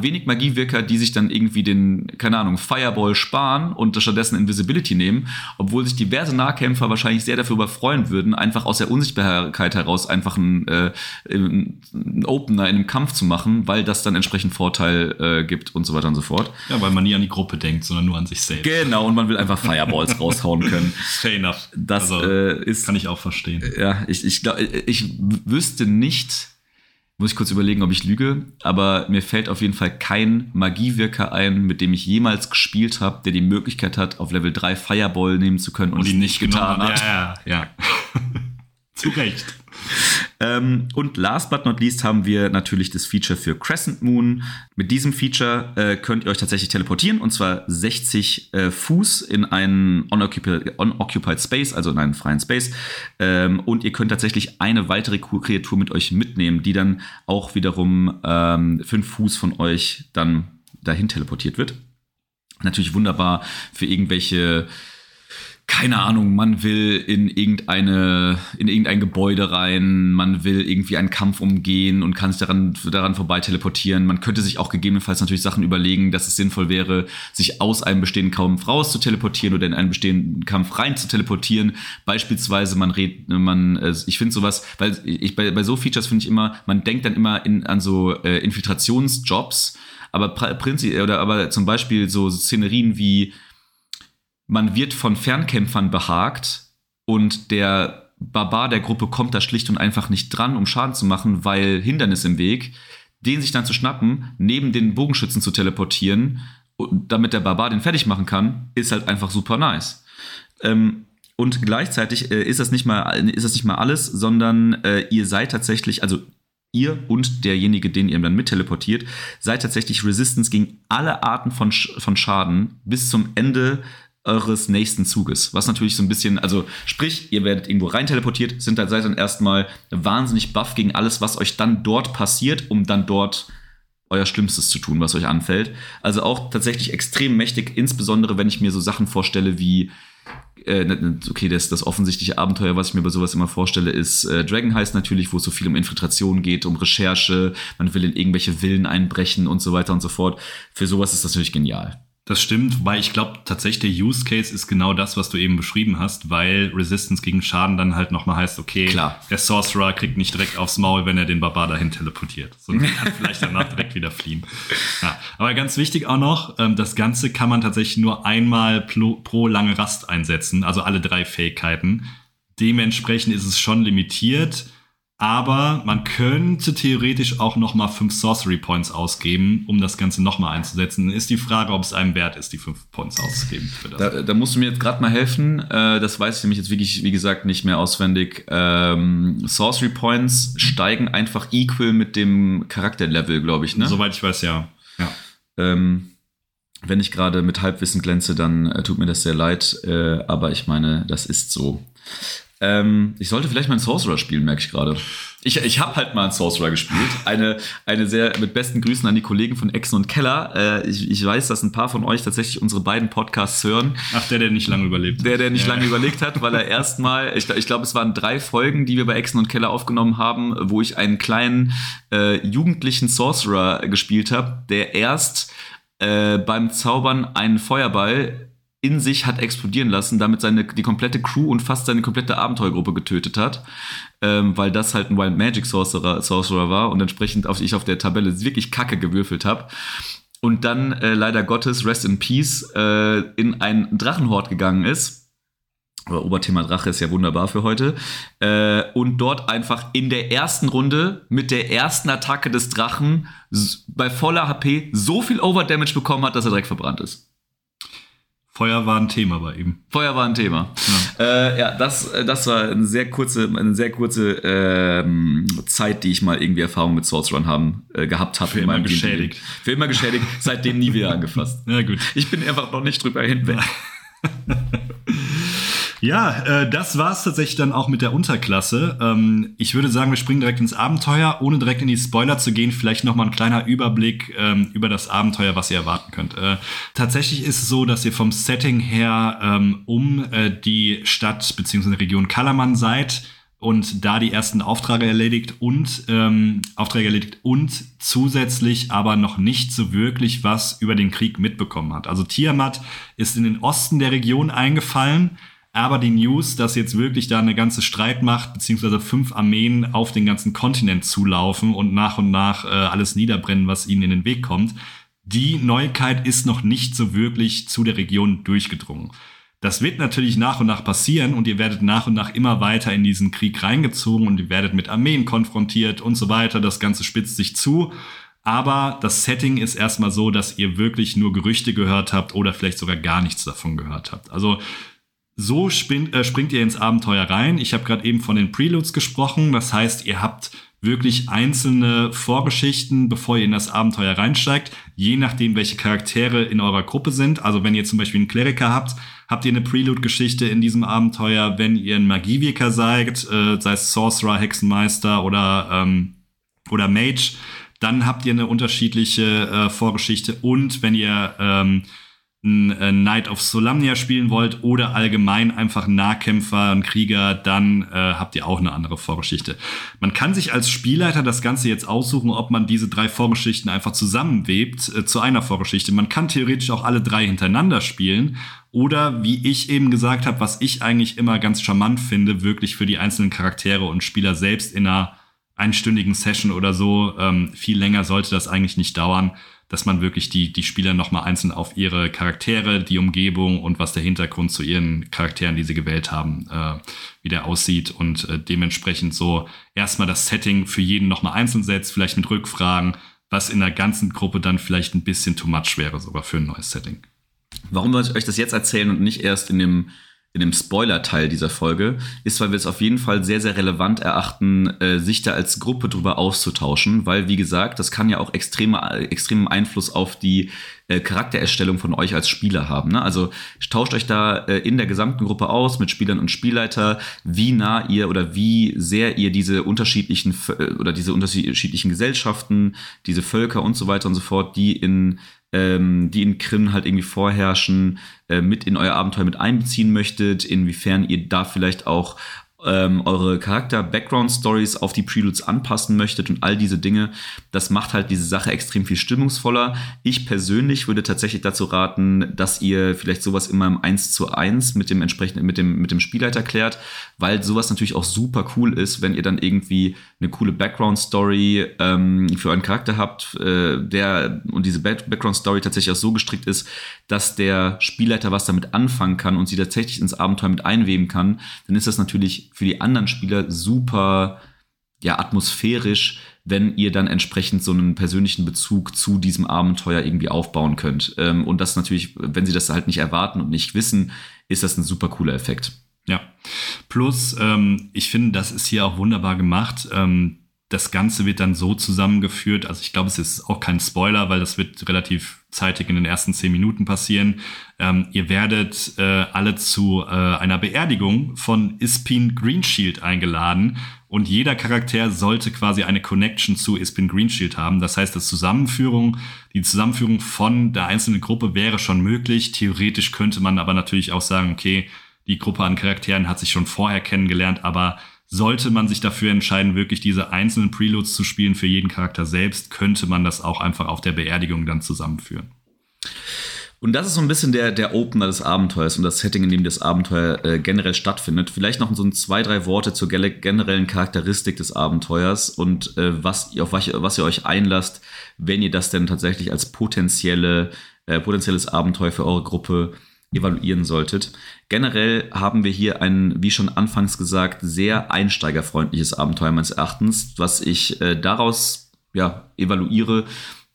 wenig Magiewirker, die sich dann irgendwie den, keine Ahnung, Fireball sparen und stattdessen Invisibility nehmen, obwohl sich diverse Nahkämpfer wahrscheinlich sehr darüber freuen würden, einfach aus der Unsichtbarkeit heraus einfach einen, äh, einen Opener in einem Kampf zu machen, weil das dann entsprechend Vorteil äh, gibt und so weiter und so fort. Ja, weil man nie an die Gruppe denkt, sondern nur an sich selbst. Genau, und man will einfach Fireballs raushauen können. Fair enough. Das also, äh, ist. Kann ich auch verstehen. Ja, ich, ich, glaub, ich wüsste nicht, muss ich kurz überlegen, ob ich lüge, aber mir fällt auf jeden Fall kein Magiewirker ein, mit dem ich jemals gespielt habe, der die Möglichkeit hat, auf Level 3 Fireball nehmen zu können und, und ihn nicht getan hat. Ja, ja, ja. Zu Recht. Ähm, und last but not least haben wir natürlich das Feature für Crescent Moon. Mit diesem Feature äh, könnt ihr euch tatsächlich teleportieren und zwar 60 äh, Fuß in einen unoccupied, unoccupied, Space, also in einen freien Space. Ähm, und ihr könnt tatsächlich eine weitere Kreatur mit euch mitnehmen, die dann auch wiederum ähm, fünf Fuß von euch dann dahin teleportiert wird. Natürlich wunderbar für irgendwelche keine Ahnung, man will in irgendeine, in irgendein Gebäude rein, man will irgendwie einen Kampf umgehen und kann sich daran, daran vorbei teleportieren. Man könnte sich auch gegebenenfalls natürlich Sachen überlegen, dass es sinnvoll wäre, sich aus einem bestehenden Kampf raus zu teleportieren oder in einen bestehenden Kampf rein zu teleportieren. Beispielsweise, man redet, man, äh, ich finde sowas, weil ich bei, bei so Features finde ich immer, man denkt dann immer in, an so äh, Infiltrationsjobs, aber prinzipiell, oder aber zum Beispiel so Szenerien wie, man wird von Fernkämpfern behagt und der Barbar der Gruppe kommt da schlicht und einfach nicht dran, um Schaden zu machen, weil Hindernis im Weg, den sich dann zu schnappen, neben den Bogenschützen zu teleportieren, damit der Barbar den fertig machen kann, ist halt einfach super nice. Ähm, und gleichzeitig äh, ist das nicht mal ist das nicht mal alles, sondern äh, ihr seid tatsächlich, also ihr und derjenige, den ihr dann mit teleportiert, seid tatsächlich Resistance gegen alle Arten von, Sch von Schaden bis zum Ende eures nächsten Zuges. Was natürlich so ein bisschen, also sprich, ihr werdet irgendwo rein teleportiert, sind dann, seid dann erstmal wahnsinnig buff gegen alles, was euch dann dort passiert, um dann dort euer Schlimmstes zu tun, was euch anfällt. Also auch tatsächlich extrem mächtig, insbesondere wenn ich mir so Sachen vorstelle wie äh, ne, ne, okay, das, das offensichtliche Abenteuer, was ich mir bei sowas immer vorstelle, ist äh, Dragon Heist natürlich, wo es so viel um Infiltration geht, um Recherche, man will in irgendwelche Villen einbrechen und so weiter und so fort. Für sowas ist das natürlich genial. Das stimmt, weil ich glaube tatsächlich der Use Case ist genau das, was du eben beschrieben hast, weil Resistance gegen Schaden dann halt nochmal heißt, okay, Klar. der Sorcerer kriegt nicht direkt aufs Maul, wenn er den Barbar dahin teleportiert, sondern kann vielleicht danach direkt wieder fliehen. Ja, aber ganz wichtig auch noch, ähm, das Ganze kann man tatsächlich nur einmal pro, pro lange Rast einsetzen, also alle drei Fähigkeiten. Dementsprechend ist es schon limitiert. Aber man könnte theoretisch auch nochmal fünf Sorcery Points ausgeben, um das Ganze nochmal einzusetzen. Ist die Frage, ob es einem wert ist, die fünf Points auszugeben für das. Da, da musst du mir jetzt gerade mal helfen. Äh, das weiß ich nämlich jetzt wirklich, wie gesagt, nicht mehr auswendig. Ähm, Sorcery Points steigen einfach equal mit dem Charakterlevel, glaube ich, ne? Soweit ich weiß, ja. ja. Ähm, wenn ich gerade mit Halbwissen glänze, dann äh, tut mir das sehr leid. Äh, aber ich meine, das ist so. Ähm, ich sollte vielleicht mal einen Sorcerer spielen, merke ich gerade. Ich, ich habe halt mal einen Sorcerer gespielt. Eine, eine sehr, mit besten Grüßen an die Kollegen von Exen und Keller. Äh, ich, ich weiß, dass ein paar von euch tatsächlich unsere beiden Podcasts hören. Ach, der, der nicht lange überlebt hat. Der, der nicht ja. lange überlegt hat, weil er erstmal, ich, ich glaube, es waren drei Folgen, die wir bei Exen und Keller aufgenommen haben, wo ich einen kleinen äh, jugendlichen Sorcerer gespielt habe, der erst äh, beim Zaubern einen Feuerball in sich hat explodieren lassen, damit seine die komplette Crew und fast seine komplette Abenteuergruppe getötet hat, ähm, weil das halt ein Wild Magic Sorcerer, Sorcerer war und entsprechend auf ich auf der Tabelle wirklich Kacke gewürfelt habe und dann äh, leider Gottes Rest in Peace äh, in ein Drachenhort gegangen ist. Aber Oberthema Drache ist ja wunderbar für heute. Äh, und dort einfach in der ersten Runde mit der ersten Attacke des Drachen bei voller HP so viel Overdamage bekommen hat, dass er direkt verbrannt ist. Feuer war ein Thema bei ihm. Feuer war ein Thema. Ja, äh, ja das, das war eine sehr kurze, eine sehr kurze ähm, Zeit, die ich mal irgendwie Erfahrung mit Source Run haben, äh, gehabt habe. Für immer geschädigt. Game. Für immer geschädigt, seitdem nie wieder angefasst. Ja, gut. Ich bin einfach noch nicht drüber hinweg. Ja, äh, das war's tatsächlich dann auch mit der Unterklasse. Ähm, ich würde sagen, wir springen direkt ins Abenteuer, ohne direkt in die Spoiler zu gehen. Vielleicht noch mal ein kleiner Überblick ähm, über das Abenteuer, was ihr erwarten könnt. Äh, tatsächlich ist es so, dass ihr vom Setting her ähm, um äh, die Stadt bzw. Region Kalaman seid und da die ersten Aufträge erledigt und ähm, Aufträge erledigt und zusätzlich aber noch nicht so wirklich was über den Krieg mitbekommen hat. Also Tiamat ist in den Osten der Region eingefallen aber die News, dass jetzt wirklich da eine ganze Streitmacht beziehungsweise fünf Armeen auf den ganzen Kontinent zulaufen und nach und nach äh, alles niederbrennen, was ihnen in den Weg kommt, die Neuigkeit ist noch nicht so wirklich zu der Region durchgedrungen. Das wird natürlich nach und nach passieren und ihr werdet nach und nach immer weiter in diesen Krieg reingezogen und ihr werdet mit Armeen konfrontiert und so weiter. Das Ganze spitzt sich zu. Aber das Setting ist erstmal so, dass ihr wirklich nur Gerüchte gehört habt oder vielleicht sogar gar nichts davon gehört habt. Also so springt, äh, springt ihr ins Abenteuer rein. Ich habe gerade eben von den Preludes gesprochen. Das heißt, ihr habt wirklich einzelne Vorgeschichten, bevor ihr in das Abenteuer reinsteigt, je nachdem, welche Charaktere in eurer Gruppe sind. Also wenn ihr zum Beispiel einen Kleriker habt, habt ihr eine Prelude-Geschichte in diesem Abenteuer. Wenn ihr ein Magiewirker seid, äh, sei es Sorcerer, Hexenmeister oder, ähm, oder Mage, dann habt ihr eine unterschiedliche äh, Vorgeschichte. Und wenn ihr ähm, ein äh, Knight of Solamnia spielen wollt oder allgemein einfach Nahkämpfer, ein Krieger, dann äh, habt ihr auch eine andere Vorgeschichte. Man kann sich als Spielleiter das Ganze jetzt aussuchen, ob man diese drei Vorgeschichten einfach zusammenwebt äh, zu einer Vorgeschichte. Man kann theoretisch auch alle drei hintereinander spielen oder wie ich eben gesagt habe, was ich eigentlich immer ganz charmant finde, wirklich für die einzelnen Charaktere und Spieler selbst in einer einstündigen Session oder so, ähm, viel länger sollte das eigentlich nicht dauern dass man wirklich die, die Spieler nochmal einzeln auf ihre Charaktere, die Umgebung und was der Hintergrund zu ihren Charakteren, die sie gewählt haben, äh, wie aussieht und äh, dementsprechend so erstmal das Setting für jeden nochmal einzeln setzt, vielleicht mit Rückfragen, was in der ganzen Gruppe dann vielleicht ein bisschen too much wäre, sogar für ein neues Setting. Warum soll ich euch das jetzt erzählen und nicht erst in dem in dem Spoiler-Teil dieser Folge, ist, weil wir es auf jeden Fall sehr, sehr relevant erachten, äh, sich da als Gruppe drüber auszutauschen, weil, wie gesagt, das kann ja auch extreme, extremen Einfluss auf die äh, Charaktererstellung von euch als Spieler haben. Ne? Also tauscht euch da äh, in der gesamten Gruppe aus mit Spielern und Spielleiter, wie nah ihr oder wie sehr ihr diese unterschiedlichen äh, oder diese unterschiedlichen Gesellschaften, diese Völker und so weiter und so fort, die in ähm, die in Krim halt irgendwie vorherrschen, äh, mit in euer Abenteuer mit einbeziehen möchtet, inwiefern ihr da vielleicht auch ähm, eure Charakter-Background-Stories auf die Preludes anpassen möchtet und all diese Dinge, das macht halt diese Sache extrem viel stimmungsvoller. Ich persönlich würde tatsächlich dazu raten, dass ihr vielleicht sowas immer im 1 zu 1 mit dem entsprechenden, mit dem, mit dem Spielleiter klärt, weil sowas natürlich auch super cool ist, wenn ihr dann irgendwie eine coole Background-Story ähm, für euren Charakter habt, äh, der und diese Background-Story tatsächlich auch so gestrickt ist, dass der Spielleiter was damit anfangen kann und sie tatsächlich ins Abenteuer mit einweben kann, dann ist das natürlich für die anderen Spieler super ja, atmosphärisch, wenn ihr dann entsprechend so einen persönlichen Bezug zu diesem Abenteuer irgendwie aufbauen könnt. Ähm, und das natürlich, wenn sie das halt nicht erwarten und nicht wissen, ist das ein super cooler Effekt. Ja. Plus, ähm, ich finde, das ist hier auch wunderbar gemacht. Ähm, das Ganze wird dann so zusammengeführt, also ich glaube, es ist auch kein Spoiler, weil das wird relativ zeitig in den ersten zehn Minuten passieren. Ähm, ihr werdet äh, alle zu äh, einer Beerdigung von Ispin Greenshield eingeladen und jeder Charakter sollte quasi eine Connection zu Ispin Greenshield haben. Das heißt, das Zusammenführung, die Zusammenführung von der einzelnen Gruppe wäre schon möglich. Theoretisch könnte man aber natürlich auch sagen, okay, die Gruppe an Charakteren hat sich schon vorher kennengelernt, aber sollte man sich dafür entscheiden, wirklich diese einzelnen Preludes zu spielen für jeden Charakter selbst, könnte man das auch einfach auf der Beerdigung dann zusammenführen. Und das ist so ein bisschen der, der Opener des Abenteuers und das Setting, in dem das Abenteuer äh, generell stattfindet. Vielleicht noch so ein zwei, drei Worte zur generellen Charakteristik des Abenteuers und äh, was, auf was, was ihr euch einlasst, wenn ihr das denn tatsächlich als potenzielle, äh, potenzielles Abenteuer für eure Gruppe evaluieren solltet. Generell haben wir hier ein, wie schon anfangs gesagt, sehr einsteigerfreundliches Abenteuer meines Erachtens, was ich äh, daraus ja, evaluiere,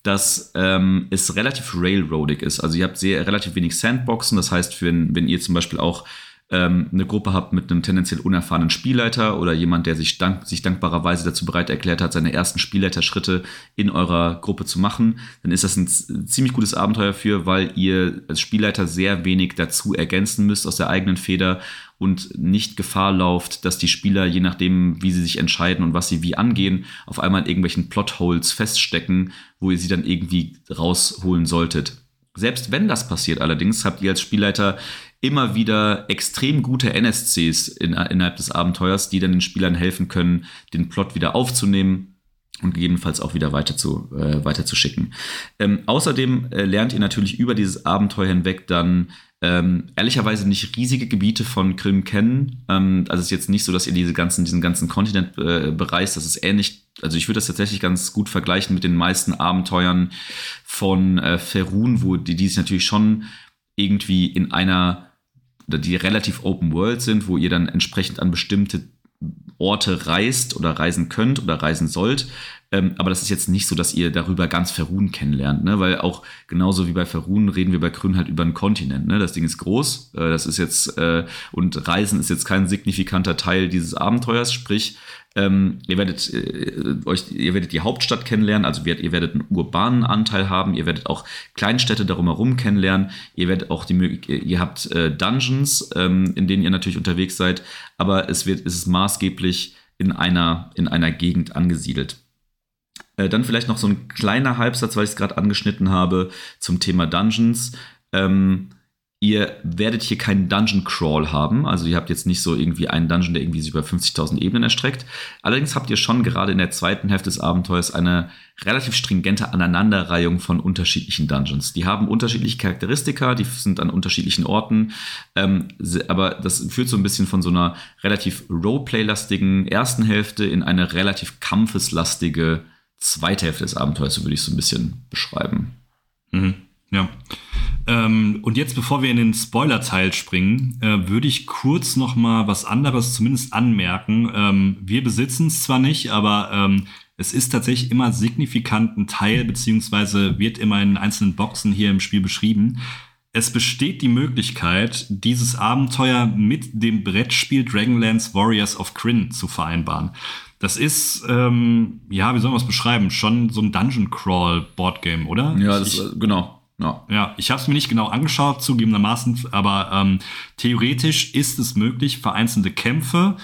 dass ähm, es relativ railroadig ist. Also ihr habt sehr relativ wenig Sandboxen, das heißt, für, wenn ihr zum Beispiel auch ähm, eine Gruppe habt mit einem tendenziell unerfahrenen Spielleiter oder jemand, der sich, dank, sich dankbarerweise dazu bereit erklärt hat, seine ersten Spielleiterschritte in eurer Gruppe zu machen, dann ist das ein ziemlich gutes Abenteuer für, weil ihr als Spielleiter sehr wenig dazu ergänzen müsst aus der eigenen Feder und nicht Gefahr lauft, dass die Spieler, je nachdem, wie sie sich entscheiden und was sie wie angehen, auf einmal in irgendwelchen Plotholes feststecken, wo ihr sie dann irgendwie rausholen solltet. Selbst wenn das passiert allerdings, habt ihr als Spielleiter immer wieder extrem gute NSCs in, innerhalb des Abenteuers, die dann den Spielern helfen können, den Plot wieder aufzunehmen und gegebenenfalls auch wieder weiter zu, äh, weiter schicken. Ähm, außerdem äh, lernt ihr natürlich über dieses Abenteuer hinweg dann ähm, ehrlicherweise nicht riesige Gebiete von Krim kennen. Ähm, also es ist jetzt nicht so, dass ihr diese ganzen, diesen ganzen Kontinent äh, bereist. Das ist ähnlich, also ich würde das tatsächlich ganz gut vergleichen mit den meisten Abenteuern von äh, Ferun, wo die, die sich natürlich schon irgendwie in einer die relativ Open World sind, wo ihr dann entsprechend an bestimmte Orte reist oder reisen könnt oder reisen sollt. Ähm, aber das ist jetzt nicht so, dass ihr darüber ganz Ferun kennenlernt, ne? weil auch genauso wie bei Ferun reden wir bei Grün halt über einen Kontinent. Ne? Das Ding ist groß, äh, das ist jetzt, äh, und Reisen ist jetzt kein signifikanter Teil dieses Abenteuers, sprich, ähm, ihr werdet äh, euch, ihr werdet die Hauptstadt kennenlernen, also ihr, ihr werdet einen urbanen Anteil haben, ihr werdet auch Kleinstädte darum herum kennenlernen, ihr werdet auch die Möglichkeit, ihr habt äh, Dungeons, ähm, in denen ihr natürlich unterwegs seid, aber es wird, es ist maßgeblich in einer, in einer Gegend angesiedelt. Äh, dann vielleicht noch so ein kleiner Halbsatz, weil ich es gerade angeschnitten habe, zum Thema Dungeons. Ähm, Ihr werdet hier keinen Dungeon Crawl haben, also ihr habt jetzt nicht so irgendwie einen Dungeon, der irgendwie sich über 50.000 Ebenen erstreckt. Allerdings habt ihr schon gerade in der zweiten Hälfte des Abenteuers eine relativ stringente Aneinanderreihung von unterschiedlichen Dungeons. Die haben unterschiedliche Charakteristika, die sind an unterschiedlichen Orten, ähm, aber das führt so ein bisschen von so einer relativ Roleplay-lastigen ersten Hälfte in eine relativ kampfeslastige zweite Hälfte des Abenteuers, so würde ich so ein bisschen beschreiben. Mhm. Ja. Ähm, und jetzt, bevor wir in den Spoiler-Teil springen, äh, würde ich kurz noch mal was anderes zumindest anmerken. Ähm, wir besitzen es zwar nicht, aber ähm, es ist tatsächlich immer signifikant ein Teil, beziehungsweise wird immer in einzelnen Boxen hier im Spiel beschrieben. Es besteht die Möglichkeit, dieses Abenteuer mit dem Brettspiel Dragonlance Warriors of Kryn zu vereinbaren. Das ist, ähm, ja, wie soll man es beschreiben? Schon so ein Dungeon Crawl Boardgame, oder? Ja, das, ich, genau. Ja, ja ich habe es mir nicht genau angeschaut, zugegebenermaßen, aber ähm, theoretisch ist es möglich, vereinzelte Kämpfe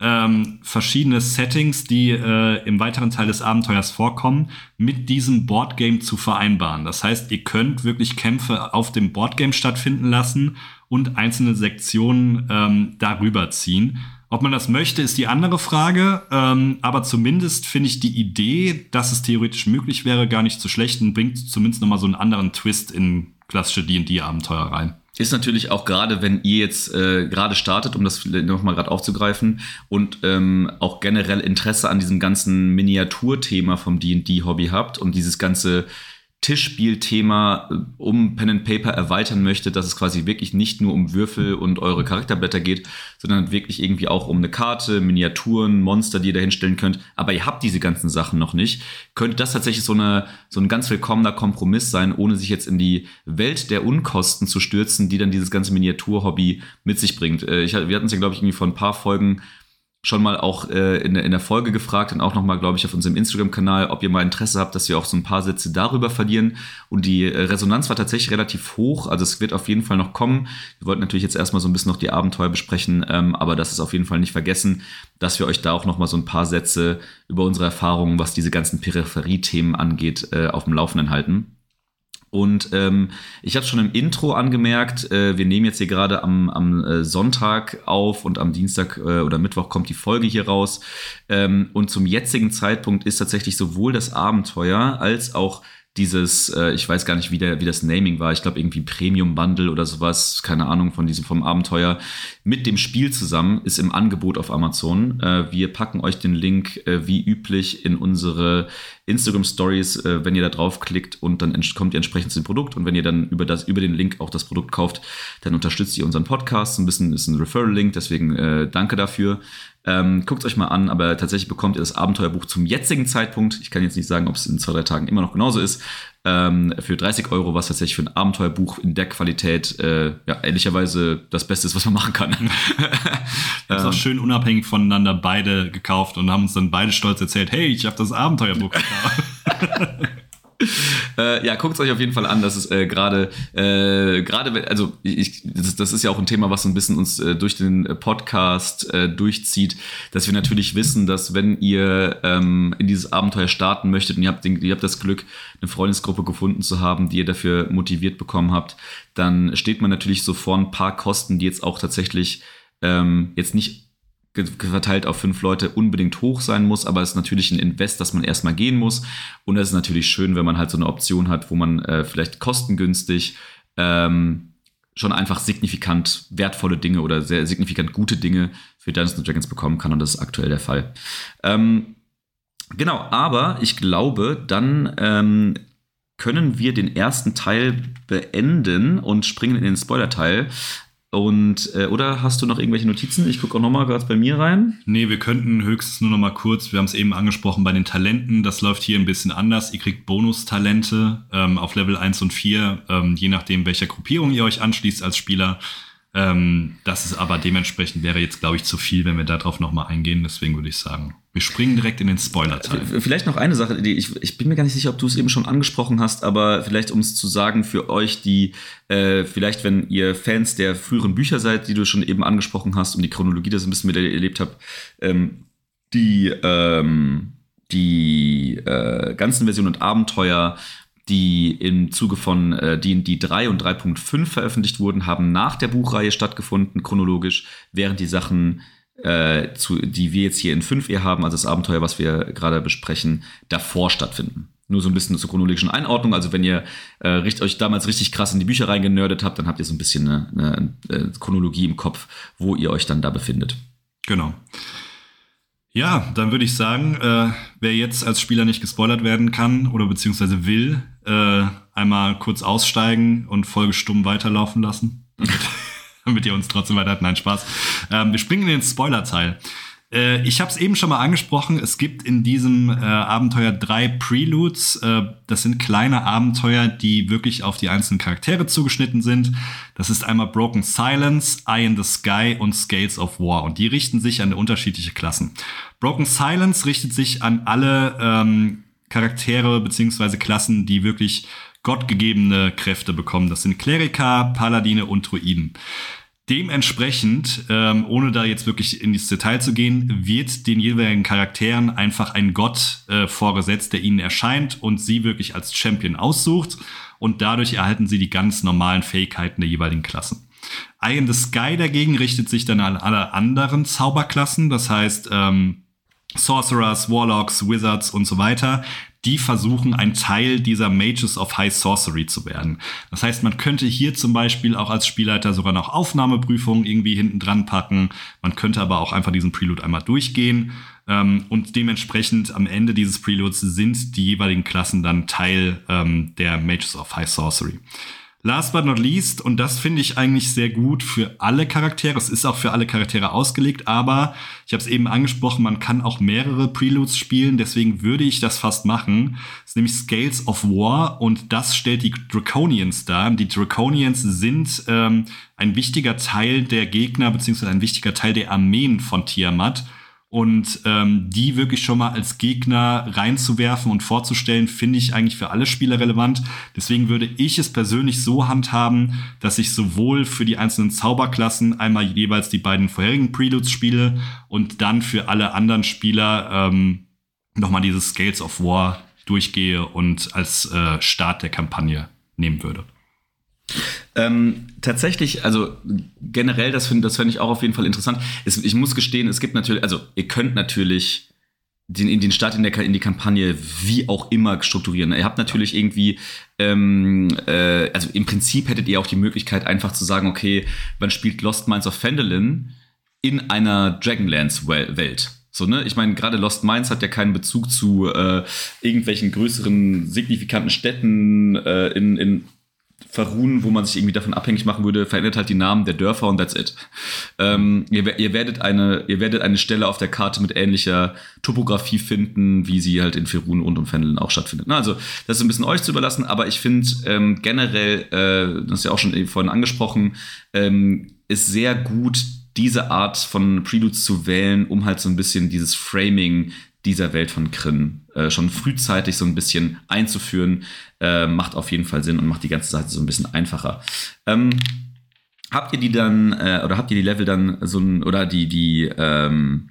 ähm, verschiedene Settings, die äh, im weiteren Teil des Abenteuers vorkommen, mit diesem Boardgame zu vereinbaren. Das heißt, ihr könnt wirklich Kämpfe auf dem Boardgame stattfinden lassen und einzelne Sektionen ähm, darüber ziehen. Ob man das möchte, ist die andere Frage. Ähm, aber zumindest finde ich die Idee, dass es theoretisch möglich wäre, gar nicht zu schlecht und bringt zumindest nochmal so einen anderen Twist in klassische D&D-Abenteuer rein. Ist natürlich auch gerade, wenn ihr jetzt äh, gerade startet, um das nochmal gerade aufzugreifen und ähm, auch generell Interesse an diesem ganzen Miniaturthema vom D&D-Hobby habt und dieses ganze Tischspielthema äh, um Pen and Paper erweitern möchte, dass es quasi wirklich nicht nur um Würfel und eure Charakterblätter geht, sondern wirklich irgendwie auch um eine Karte, Miniaturen, Monster, die ihr da hinstellen könnt. Aber ihr habt diese ganzen Sachen noch nicht. Könnte das tatsächlich so, eine, so ein ganz willkommener Kompromiss sein, ohne sich jetzt in die Welt der Unkosten zu stürzen, die dann dieses ganze Miniaturhobby mit sich bringt. Äh, ich, wir hatten es ja, glaube ich, irgendwie vor ein paar Folgen schon mal auch äh, in, in der Folge gefragt und auch nochmal, glaube ich, auf unserem Instagram-Kanal, ob ihr mal Interesse habt, dass wir auch so ein paar Sätze darüber verlieren. Und die äh, Resonanz war tatsächlich relativ hoch. Also es wird auf jeden Fall noch kommen. Wir wollten natürlich jetzt erstmal so ein bisschen noch die Abenteuer besprechen, ähm, aber das ist auf jeden Fall nicht vergessen, dass wir euch da auch nochmal so ein paar Sätze über unsere Erfahrungen, was diese ganzen Peripherie-Themen angeht, äh, auf dem Laufenden halten. Und ähm, ich habe schon im Intro angemerkt, äh, wir nehmen jetzt hier gerade am, am äh, Sonntag auf und am Dienstag äh, oder Mittwoch kommt die Folge hier raus. Ähm, und zum jetzigen Zeitpunkt ist tatsächlich sowohl das Abenteuer als auch dieses, äh, ich weiß gar nicht, wie, der, wie das Naming war, ich glaube irgendwie Premium Bundle oder sowas, keine Ahnung von diesem vom Abenteuer, mit dem Spiel zusammen ist im Angebot auf Amazon. Äh, wir packen euch den Link äh, wie üblich in unsere Instagram Stories, äh, wenn ihr da draufklickt und dann kommt ihr entsprechend zu dem Produkt und wenn ihr dann über das über den Link auch das Produkt kauft, dann unterstützt ihr unseren Podcast. Ein bisschen ist ein Referral Link, deswegen äh, danke dafür. Ähm, Guckt euch mal an, aber tatsächlich bekommt ihr das Abenteuerbuch zum jetzigen Zeitpunkt. Ich kann jetzt nicht sagen, ob es in zwei, drei Tagen immer noch genauso ist. Ähm, für 30 Euro, was tatsächlich für ein Abenteuerbuch in der Qualität, äh, ja, ehrlicherweise das Beste ist, was man machen kann. Wir haben es auch schön unabhängig voneinander beide gekauft und haben uns dann beide stolz erzählt, hey, ich habe das Abenteuerbuch gekauft. äh, ja, guckt es euch auf jeden Fall an. Das ist äh, gerade, äh, gerade, also ich, das, das, ist ja auch ein Thema, was so ein bisschen uns äh, durch den Podcast äh, durchzieht, dass wir natürlich wissen, dass wenn ihr ähm, in dieses Abenteuer starten möchtet und ihr habt, den, ihr habt das Glück, eine Freundesgruppe gefunden zu haben, die ihr dafür motiviert bekommen habt, dann steht man natürlich so vor ein paar Kosten, die jetzt auch tatsächlich ähm, jetzt nicht verteilt auf fünf Leute unbedingt hoch sein muss, aber es ist natürlich ein Invest, das man erstmal gehen muss. Und es ist natürlich schön, wenn man halt so eine Option hat, wo man äh, vielleicht kostengünstig ähm, schon einfach signifikant wertvolle Dinge oder sehr signifikant gute Dinge für Dungeons Dragons bekommen kann. Und das ist aktuell der Fall. Ähm, genau, aber ich glaube, dann ähm, können wir den ersten Teil beenden und springen in den Spoiler-Teil. Und, äh, oder hast du noch irgendwelche Notizen? Ich gucke auch nochmal gerade bei mir rein. Nee, wir könnten höchstens nur nochmal kurz, wir haben es eben angesprochen bei den Talenten, das läuft hier ein bisschen anders. Ihr kriegt Bonustalente ähm, auf Level 1 und 4, ähm, je nachdem, welcher Gruppierung ihr euch anschließt als Spieler. Ähm, das ist aber dementsprechend wäre jetzt, glaube ich, zu viel, wenn wir darauf nochmal eingehen. Deswegen würde ich sagen, wir springen direkt in den Spoiler-Teil. Vielleicht noch eine Sache, die ich, ich bin mir gar nicht sicher, ob du es eben schon angesprochen hast, aber vielleicht um es zu sagen für euch, die äh, vielleicht, wenn ihr Fans der früheren Bücher seid, die du schon eben angesprochen hast und die Chronologie das ein bisschen mit erlebt habt, ähm, die ähm, die äh, ganzen Versionen und Abenteuer die im Zuge von äh, D&D 3 und 3.5 veröffentlicht wurden, haben nach der Buchreihe stattgefunden, chronologisch, während die Sachen, äh, zu, die wir jetzt hier in 5 e haben, also das Abenteuer, was wir gerade besprechen, davor stattfinden. Nur so ein bisschen zur chronologischen Einordnung. Also wenn ihr äh, euch damals richtig krass in die Bücher reingenördet habt, dann habt ihr so ein bisschen eine, eine, eine Chronologie im Kopf, wo ihr euch dann da befindet. Genau. Ja, dann würde ich sagen, äh, wer jetzt als Spieler nicht gespoilert werden kann oder beziehungsweise will, äh, einmal kurz aussteigen und Folge stumm weiterlaufen lassen, damit, damit ihr uns trotzdem weiter habt. Nein, Spaß. Ähm, wir springen in den Spoiler-Teil. Äh, ich habe es eben schon mal angesprochen. Es gibt in diesem äh, Abenteuer drei Preludes. Äh, das sind kleine Abenteuer, die wirklich auf die einzelnen Charaktere zugeschnitten sind. Das ist einmal Broken Silence, Eye in the Sky und Scales of War. Und die richten sich an unterschiedliche Klassen. Broken Silence richtet sich an alle ähm, Charaktere beziehungsweise Klassen, die wirklich gottgegebene Kräfte bekommen. Das sind Kleriker, Paladine und Druiden. Dementsprechend, ähm, ohne da jetzt wirklich in das Detail zu gehen, wird den jeweiligen Charakteren einfach ein Gott äh, vorgesetzt, der ihnen erscheint und sie wirklich als Champion aussucht. Und dadurch erhalten sie die ganz normalen Fähigkeiten der jeweiligen Klassen. Eye in the Sky dagegen richtet sich dann an alle anderen Zauberklassen, das heißt ähm, Sorcerers, Warlocks, Wizards und so weiter, die versuchen, ein Teil dieser Mages of High Sorcery zu werden. Das heißt, man könnte hier zum Beispiel auch als Spielleiter sogar noch Aufnahmeprüfungen irgendwie hinten dran packen. Man könnte aber auch einfach diesen Prelude einmal durchgehen. Ähm, und dementsprechend am Ende dieses Preludes sind die jeweiligen Klassen dann Teil ähm, der Mages of High Sorcery. Last but not least, und das finde ich eigentlich sehr gut für alle Charaktere, es ist auch für alle Charaktere ausgelegt, aber ich habe es eben angesprochen, man kann auch mehrere Preludes spielen, deswegen würde ich das fast machen. Das ist nämlich Scales of War und das stellt die Draconians dar. Die Draconians sind ähm, ein wichtiger Teil der Gegner, beziehungsweise ein wichtiger Teil der Armeen von Tiamat. Und ähm, die wirklich schon mal als Gegner reinzuwerfen und vorzustellen, finde ich eigentlich für alle Spieler relevant. Deswegen würde ich es persönlich so handhaben, dass ich sowohl für die einzelnen Zauberklassen einmal jeweils die beiden vorherigen Preludes spiele und dann für alle anderen Spieler ähm, nochmal dieses Scales of War durchgehe und als äh, Start der Kampagne nehmen würde. Ähm, tatsächlich, also generell, das finde das find ich auch auf jeden Fall interessant. Es, ich muss gestehen, es gibt natürlich, also ihr könnt natürlich den, den Start in, der, in die Kampagne wie auch immer strukturieren. Ihr habt natürlich irgendwie, ähm, äh, also im Prinzip hättet ihr auch die Möglichkeit, einfach zu sagen, okay, man spielt Lost Minds of Phandalin in einer Dragonlance-Welt. So, ne? Ich meine, gerade Lost Minds hat ja keinen Bezug zu äh, irgendwelchen größeren, signifikanten Städten äh, in, in verruhen, wo man sich irgendwie davon abhängig machen würde, verändert halt die Namen der Dörfer und that's it. Ähm, ihr, ihr, werdet eine, ihr werdet eine Stelle auf der Karte mit ähnlicher Topografie finden, wie sie halt in Ferun und um Fendeln auch stattfindet. Na, also, das ist ein bisschen euch zu überlassen, aber ich finde ähm, generell, äh, das ist ja auch schon vorhin angesprochen, ähm, ist sehr gut, diese Art von Preludes zu wählen, um halt so ein bisschen dieses Framing dieser Welt von Kryn äh, schon frühzeitig so ein bisschen einzuführen, äh, macht auf jeden Fall Sinn und macht die ganze Seite so ein bisschen einfacher. Ähm, habt ihr die dann, äh, oder habt ihr die Level dann so ein, oder die, die, ähm,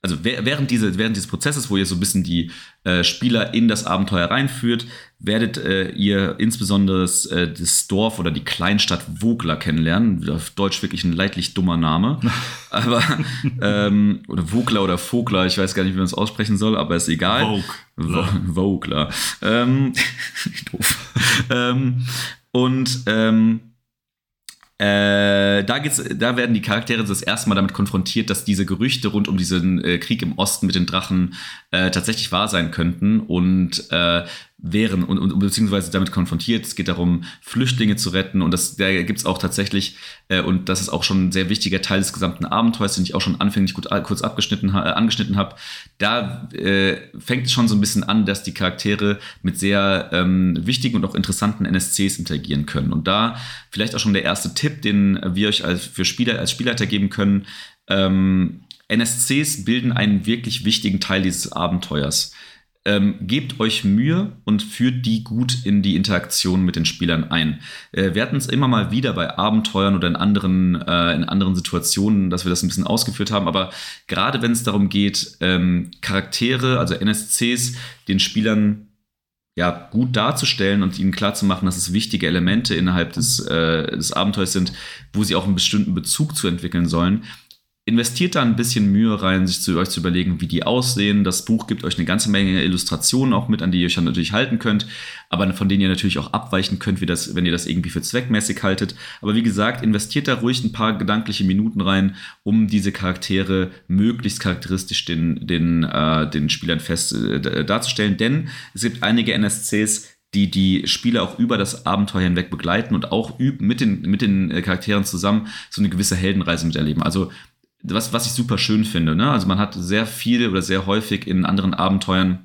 also während, diese, während dieses Prozesses, wo ihr so ein bisschen die äh, Spieler in das Abenteuer reinführt, werdet äh, ihr insbesondere das, äh, das, Dorf oder die Kleinstadt Vogler kennenlernen. Auf Deutsch wirklich ein leidlich dummer Name. aber, ähm, oder Vogler oder Vogler, ich weiß gar nicht, wie man es aussprechen soll, aber ist egal. Vogler. Vogler. Ähm, doof. ähm, und ähm, äh, da, geht's, da werden die Charaktere das erste Mal damit konfrontiert, dass diese Gerüchte rund um diesen äh, Krieg im Osten mit den Drachen äh, tatsächlich wahr sein könnten. Und äh, wären und, und beziehungsweise damit konfrontiert. Es geht darum, Flüchtlinge zu retten und das, da gibt es auch tatsächlich, äh, und das ist auch schon ein sehr wichtiger Teil des gesamten Abenteuers, den ich auch schon anfänglich gut, kurz abgeschnitten, äh, angeschnitten habe. Da äh, fängt es schon so ein bisschen an, dass die Charaktere mit sehr ähm, wichtigen und auch interessanten NSCs interagieren können. Und da vielleicht auch schon der erste Tipp, den wir euch als, für Spieler, als Spielleiter geben können. Ähm, NSCs bilden einen wirklich wichtigen Teil dieses Abenteuers. Ähm, gebt euch Mühe und führt die gut in die Interaktion mit den Spielern ein. Äh, wir hatten es immer mal wieder bei Abenteuern oder in anderen, äh, in anderen Situationen, dass wir das ein bisschen ausgeführt haben, aber gerade wenn es darum geht, ähm, Charaktere, also NSCs, den Spielern ja, gut darzustellen und ihnen klarzumachen, dass es wichtige Elemente innerhalb des, äh, des Abenteuers sind, wo sie auch einen bestimmten Bezug zu entwickeln sollen, investiert da ein bisschen Mühe rein, sich zu euch zu überlegen, wie die aussehen. Das Buch gibt euch eine ganze Menge Illustrationen auch mit, an die ihr euch dann natürlich halten könnt, aber von denen ihr natürlich auch abweichen könnt, das, wenn ihr das irgendwie für zweckmäßig haltet. Aber wie gesagt, investiert da ruhig ein paar gedankliche Minuten rein, um diese Charaktere möglichst charakteristisch den, den, äh, den Spielern fest äh, darzustellen. Denn es gibt einige NSCs, die die Spieler auch über das Abenteuer hinweg begleiten und auch mit den, mit den äh, Charakteren zusammen so eine gewisse Heldenreise miterleben. Also was, was ich super schön finde. Ne? Also man hat sehr viel oder sehr häufig in anderen Abenteuern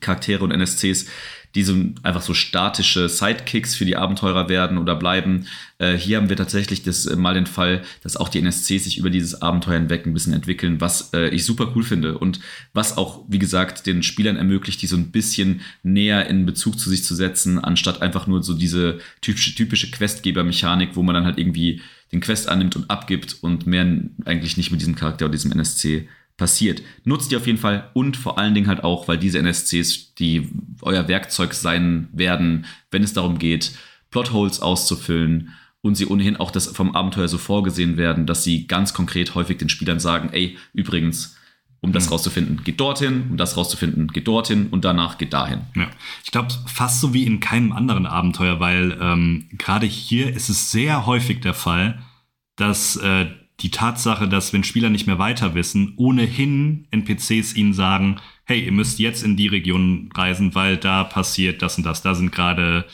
Charaktere und NSCs, die so einfach so statische Sidekicks für die Abenteurer werden oder bleiben. Äh, hier haben wir tatsächlich das, äh, mal den Fall, dass auch die NSCs sich über dieses Abenteuer hinweg ein bisschen entwickeln, was äh, ich super cool finde und was auch, wie gesagt, den Spielern ermöglicht, die so ein bisschen näher in Bezug zu sich zu setzen, anstatt einfach nur so diese typische, typische Questgeber-Mechanik, wo man dann halt irgendwie den Quest annimmt und abgibt und mehr eigentlich nicht mit diesem Charakter oder diesem NSC passiert. Nutzt die auf jeden Fall und vor allen Dingen halt auch, weil diese NSCs, die euer Werkzeug sein werden, wenn es darum geht, Plotholes auszufüllen und sie ohnehin auch das vom Abenteuer so vorgesehen werden, dass sie ganz konkret häufig den Spielern sagen, ey, übrigens, um das mhm. rauszufinden, geht dorthin, um das rauszufinden, geht dorthin und danach geht dahin. Ja. Ich glaube, fast so wie in keinem anderen Abenteuer, weil ähm, gerade hier ist es sehr häufig der Fall, dass äh, die Tatsache, dass wenn Spieler nicht mehr weiter wissen, ohnehin NPCs ihnen sagen, hey, ihr müsst jetzt in die Region reisen, weil da passiert das und das. Da sind gerade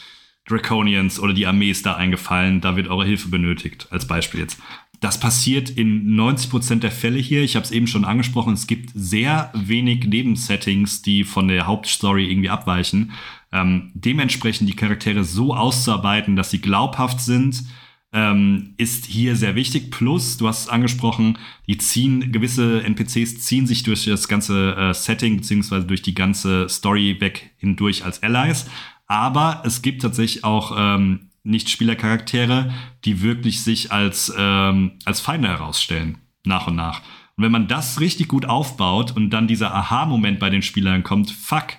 Draconians oder die Armee ist da eingefallen, da wird eure Hilfe benötigt, als Beispiel jetzt. Das passiert in 90% der Fälle hier. Ich habe es eben schon angesprochen, es gibt sehr wenig Nebensettings, die von der Hauptstory irgendwie abweichen. Ähm, dementsprechend die Charaktere so auszuarbeiten, dass sie glaubhaft sind, ähm, ist hier sehr wichtig. Plus, du hast es angesprochen, die ziehen, gewisse NPCs ziehen sich durch das ganze äh, Setting beziehungsweise durch die ganze Story weg hindurch als Allies. Aber es gibt tatsächlich auch ähm, Nicht-Spieler-Charaktere, die wirklich sich als, ähm, als Feinde herausstellen, nach und nach. Und wenn man das richtig gut aufbaut und dann dieser Aha-Moment bei den Spielern kommt, fuck,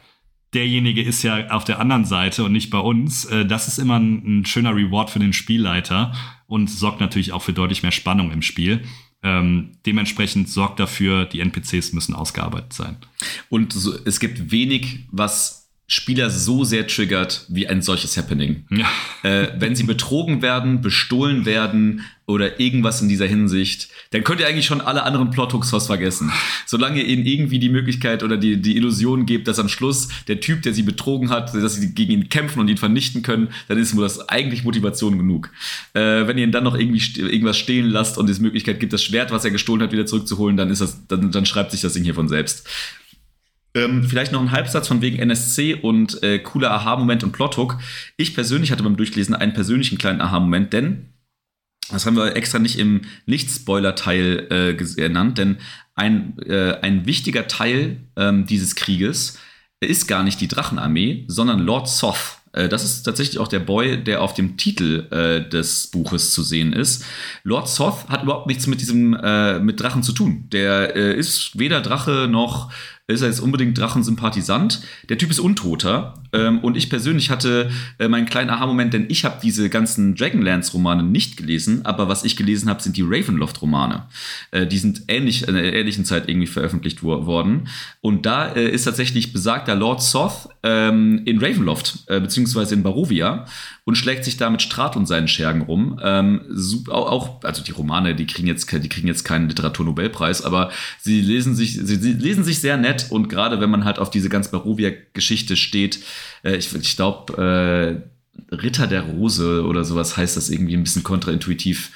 derjenige ist ja auf der anderen Seite und nicht bei uns. Äh, das ist immer ein, ein, schöner Reward für den Spielleiter und sorgt natürlich auch für deutlich mehr Spannung im Spiel. Ähm, dementsprechend sorgt dafür, die NPCs müssen ausgearbeitet sein. Und so, es gibt wenig, was Spieler so sehr triggert wie ein solches Happening. Ja. Äh, wenn sie betrogen werden, bestohlen werden oder irgendwas in dieser Hinsicht, dann könnt ihr eigentlich schon alle anderen Plothooks was vergessen. Solange ihr ihnen irgendwie die Möglichkeit oder die, die Illusion gebt, dass am Schluss der Typ, der sie betrogen hat, dass sie gegen ihn kämpfen und ihn vernichten können, dann ist das eigentlich Motivation genug. Äh, wenn ihr ihn dann noch irgendwie st irgendwas stehlen lasst und es Möglichkeit gibt, das Schwert, was er gestohlen hat, wieder zurückzuholen, dann ist das, dann, dann schreibt sich das Ding hier von selbst. Ähm, vielleicht noch ein Halbsatz von wegen NSC und äh, cooler Aha-Moment und Plothook. Ich persönlich hatte beim Durchlesen einen persönlichen kleinen Aha-Moment, denn das haben wir extra nicht im Nicht-Spoiler-Teil äh, genannt, denn ein, äh, ein wichtiger Teil ähm, dieses Krieges ist gar nicht die Drachenarmee, sondern Lord Soth. Äh, das ist tatsächlich auch der Boy, der auf dem Titel äh, des Buches zu sehen ist. Lord Soth hat überhaupt nichts mit diesem äh, mit Drachen zu tun. Der äh, ist weder Drache noch ist er jetzt unbedingt Drachensympathisant. Der Typ ist Untoter. Ähm, und ich persönlich hatte äh, meinen kleinen Aha-Moment, denn ich habe diese ganzen Dragonlance-Romane nicht gelesen, aber was ich gelesen habe, sind die Ravenloft-Romane. Äh, die sind ähnlich, in einer ähnlichen Zeit irgendwie veröffentlicht wo worden. Und da äh, ist tatsächlich besagter Lord Soth ähm, in Ravenloft, beziehungsweise in Barovia und schlägt sich da mit Strat und seinen Schergen rum. Ähm, auch, also die Romane, die kriegen jetzt, die kriegen jetzt keinen Literaturnobelpreis, aber sie lesen sich, sie, sie lesen sich sehr nett und gerade wenn man halt auf diese ganz Barovia-Geschichte steht, äh, ich, ich glaube, äh, Ritter der Rose oder sowas heißt das irgendwie ein bisschen kontraintuitiv.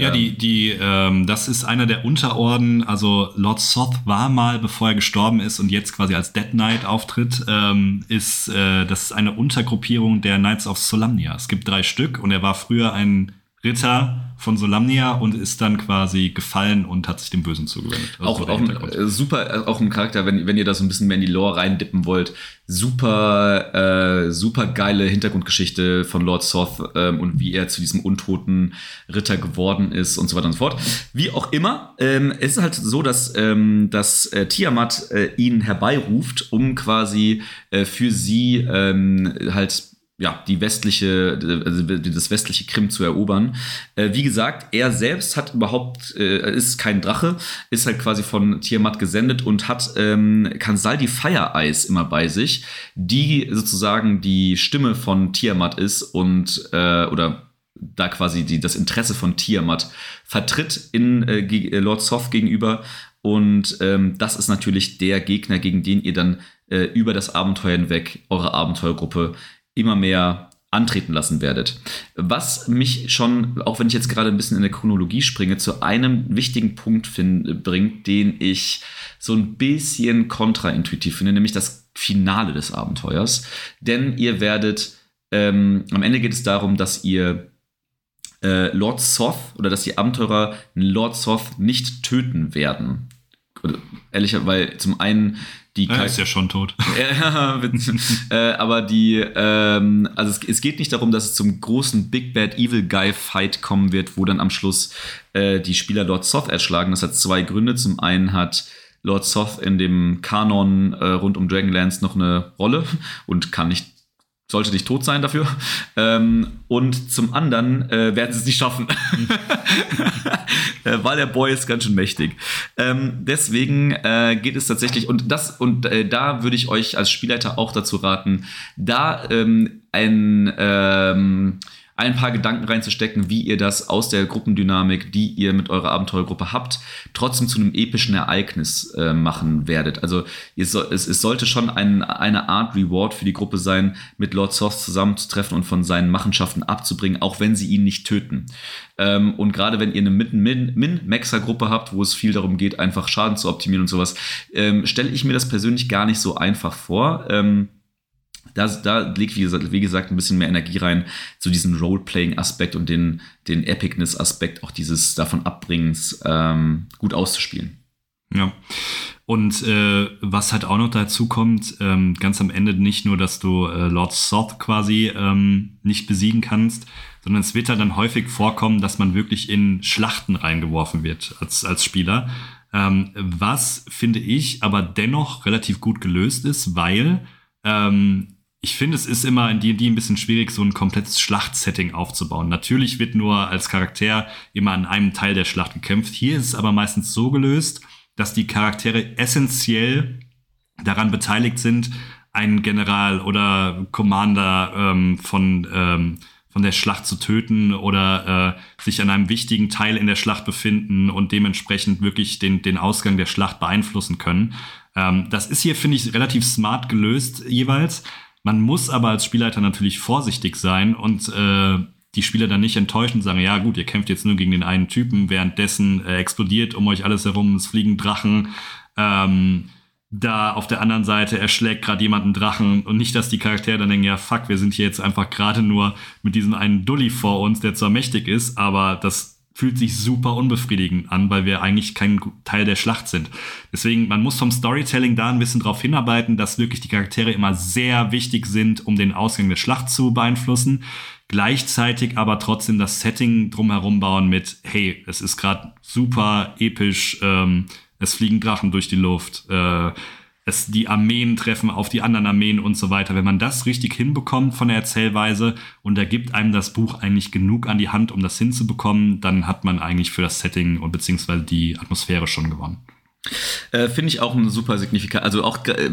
Ja, die, die, ähm, das ist einer der Unterorden. Also Lord Soth war mal, bevor er gestorben ist und jetzt quasi als Dead Knight auftritt, ähm, ist äh, das ist eine Untergruppierung der Knights of Solamnia. Es gibt drei Stück und er war früher ein Ritter von Solamnia und ist dann quasi gefallen und hat sich dem Bösen zugewendet. Also auch, auch ein, äh, super, äh, auch ein Charakter, wenn, wenn ihr da so ein bisschen mehr in die Lore reindippen wollt. Super, äh, super geile Hintergrundgeschichte von Lord Soth ähm, und wie er zu diesem untoten Ritter geworden ist und so weiter und so fort. Wie auch immer, ähm, es ist halt so, dass, ähm, dass äh, Tiamat äh, ihn herbeiruft, um quasi äh, für sie ähm, halt ja, die westliche, also das westliche Krim zu erobern. Äh, wie gesagt, er selbst hat überhaupt, äh, ist kein Drache, ist halt quasi von Tiamat gesendet und hat ähm, Kansaldi Fire Eyes immer bei sich, die sozusagen die Stimme von Tiamat ist und, äh, oder da quasi die, das Interesse von Tiamat vertritt in äh, äh, Lord Soth gegenüber. Und ähm, das ist natürlich der Gegner, gegen den ihr dann äh, über das Abenteuer hinweg eure Abenteuergruppe immer mehr antreten lassen werdet. Was mich schon, auch wenn ich jetzt gerade ein bisschen in der Chronologie springe, zu einem wichtigen Punkt bringt, den ich so ein bisschen kontraintuitiv finde, nämlich das Finale des Abenteuers. Denn ihr werdet, ähm, am Ende geht es darum, dass ihr äh, Lord Soth oder dass die Abenteurer Lord Soth nicht töten werden. Ehrlicher, weil zum einen die er ist ja schon tot. ja, äh, aber die, ähm, also es, es, geht nicht darum, dass es zum großen Big Bad Evil Guy Fight kommen wird, wo dann am Schluss äh, die Spieler Lord Soth erschlagen. Das hat zwei Gründe. Zum einen hat Lord Soth in dem Kanon äh, rund um Dragonlance noch eine Rolle und kann nicht sollte nicht tot sein dafür. Ähm, und zum anderen äh, werden sie es nicht schaffen. äh, weil der Boy ist ganz schön mächtig. Ähm, deswegen äh, geht es tatsächlich, und das, und äh, da würde ich euch als Spielleiter auch dazu raten, da ähm, ein ähm, ein paar Gedanken reinzustecken, wie ihr das aus der Gruppendynamik, die ihr mit eurer Abenteuergruppe habt, trotzdem zu einem epischen Ereignis äh, machen werdet. Also so, es, es, sollte schon ein, eine Art Reward für die Gruppe sein, mit Lord Soth zusammenzutreffen und von seinen Machenschaften abzubringen, auch wenn sie ihn nicht töten. Ähm, und gerade wenn ihr eine Min-Maxer-Gruppe habt, wo es viel darum geht, einfach Schaden zu optimieren und sowas, ähm, stelle ich mir das persönlich gar nicht so einfach vor. Ähm, da, da liegt, wie gesagt, wie gesagt, ein bisschen mehr Energie rein zu diesem Roleplaying-Aspekt und den, den Epicness-Aspekt auch dieses davon Abbringens ähm, gut auszuspielen. Ja. Und äh, was halt auch noch dazu kommt, ähm, ganz am Ende nicht nur, dass du äh, Lord Soth quasi ähm, nicht besiegen kannst, sondern es wird halt dann häufig vorkommen, dass man wirklich in Schlachten reingeworfen wird als, als Spieler. Ähm, was finde ich aber dennoch relativ gut gelöst ist, weil ähm, ich finde, es ist immer in D&D ein bisschen schwierig, so ein komplettes Schlachtsetting aufzubauen. Natürlich wird nur als Charakter immer an einem Teil der Schlacht gekämpft. Hier ist es aber meistens so gelöst, dass die Charaktere essentiell daran beteiligt sind, einen General oder Commander ähm, von, ähm, von der Schlacht zu töten oder äh, sich an einem wichtigen Teil in der Schlacht befinden und dementsprechend wirklich den, den Ausgang der Schlacht beeinflussen können. Ähm, das ist hier, finde ich, relativ smart gelöst jeweils. Man muss aber als Spielleiter natürlich vorsichtig sein und äh, die Spieler dann nicht enttäuschen und sagen, ja gut, ihr kämpft jetzt nur gegen den einen Typen, währenddessen äh, explodiert um euch alles herum, es fliegen Drachen. Ähm, da auf der anderen Seite erschlägt gerade jemand einen Drachen und nicht, dass die Charaktere dann denken, ja fuck, wir sind hier jetzt einfach gerade nur mit diesem einen Dully vor uns, der zwar mächtig ist, aber das fühlt sich super unbefriedigend an, weil wir eigentlich kein Teil der Schlacht sind. Deswegen, man muss vom Storytelling da ein bisschen drauf hinarbeiten, dass wirklich die Charaktere immer sehr wichtig sind, um den Ausgang der Schlacht zu beeinflussen. Gleichzeitig aber trotzdem das Setting drumherum bauen mit, hey, es ist gerade super episch, ähm, es fliegen Drachen durch die Luft, äh, es die Armeen treffen auf die anderen Armeen und so weiter. Wenn man das richtig hinbekommt von der Erzählweise und da gibt einem das Buch eigentlich genug an die Hand, um das hinzubekommen, dann hat man eigentlich für das Setting und beziehungsweise die Atmosphäre schon gewonnen. Äh, Finde ich auch ein super signifikant, also auch, äh,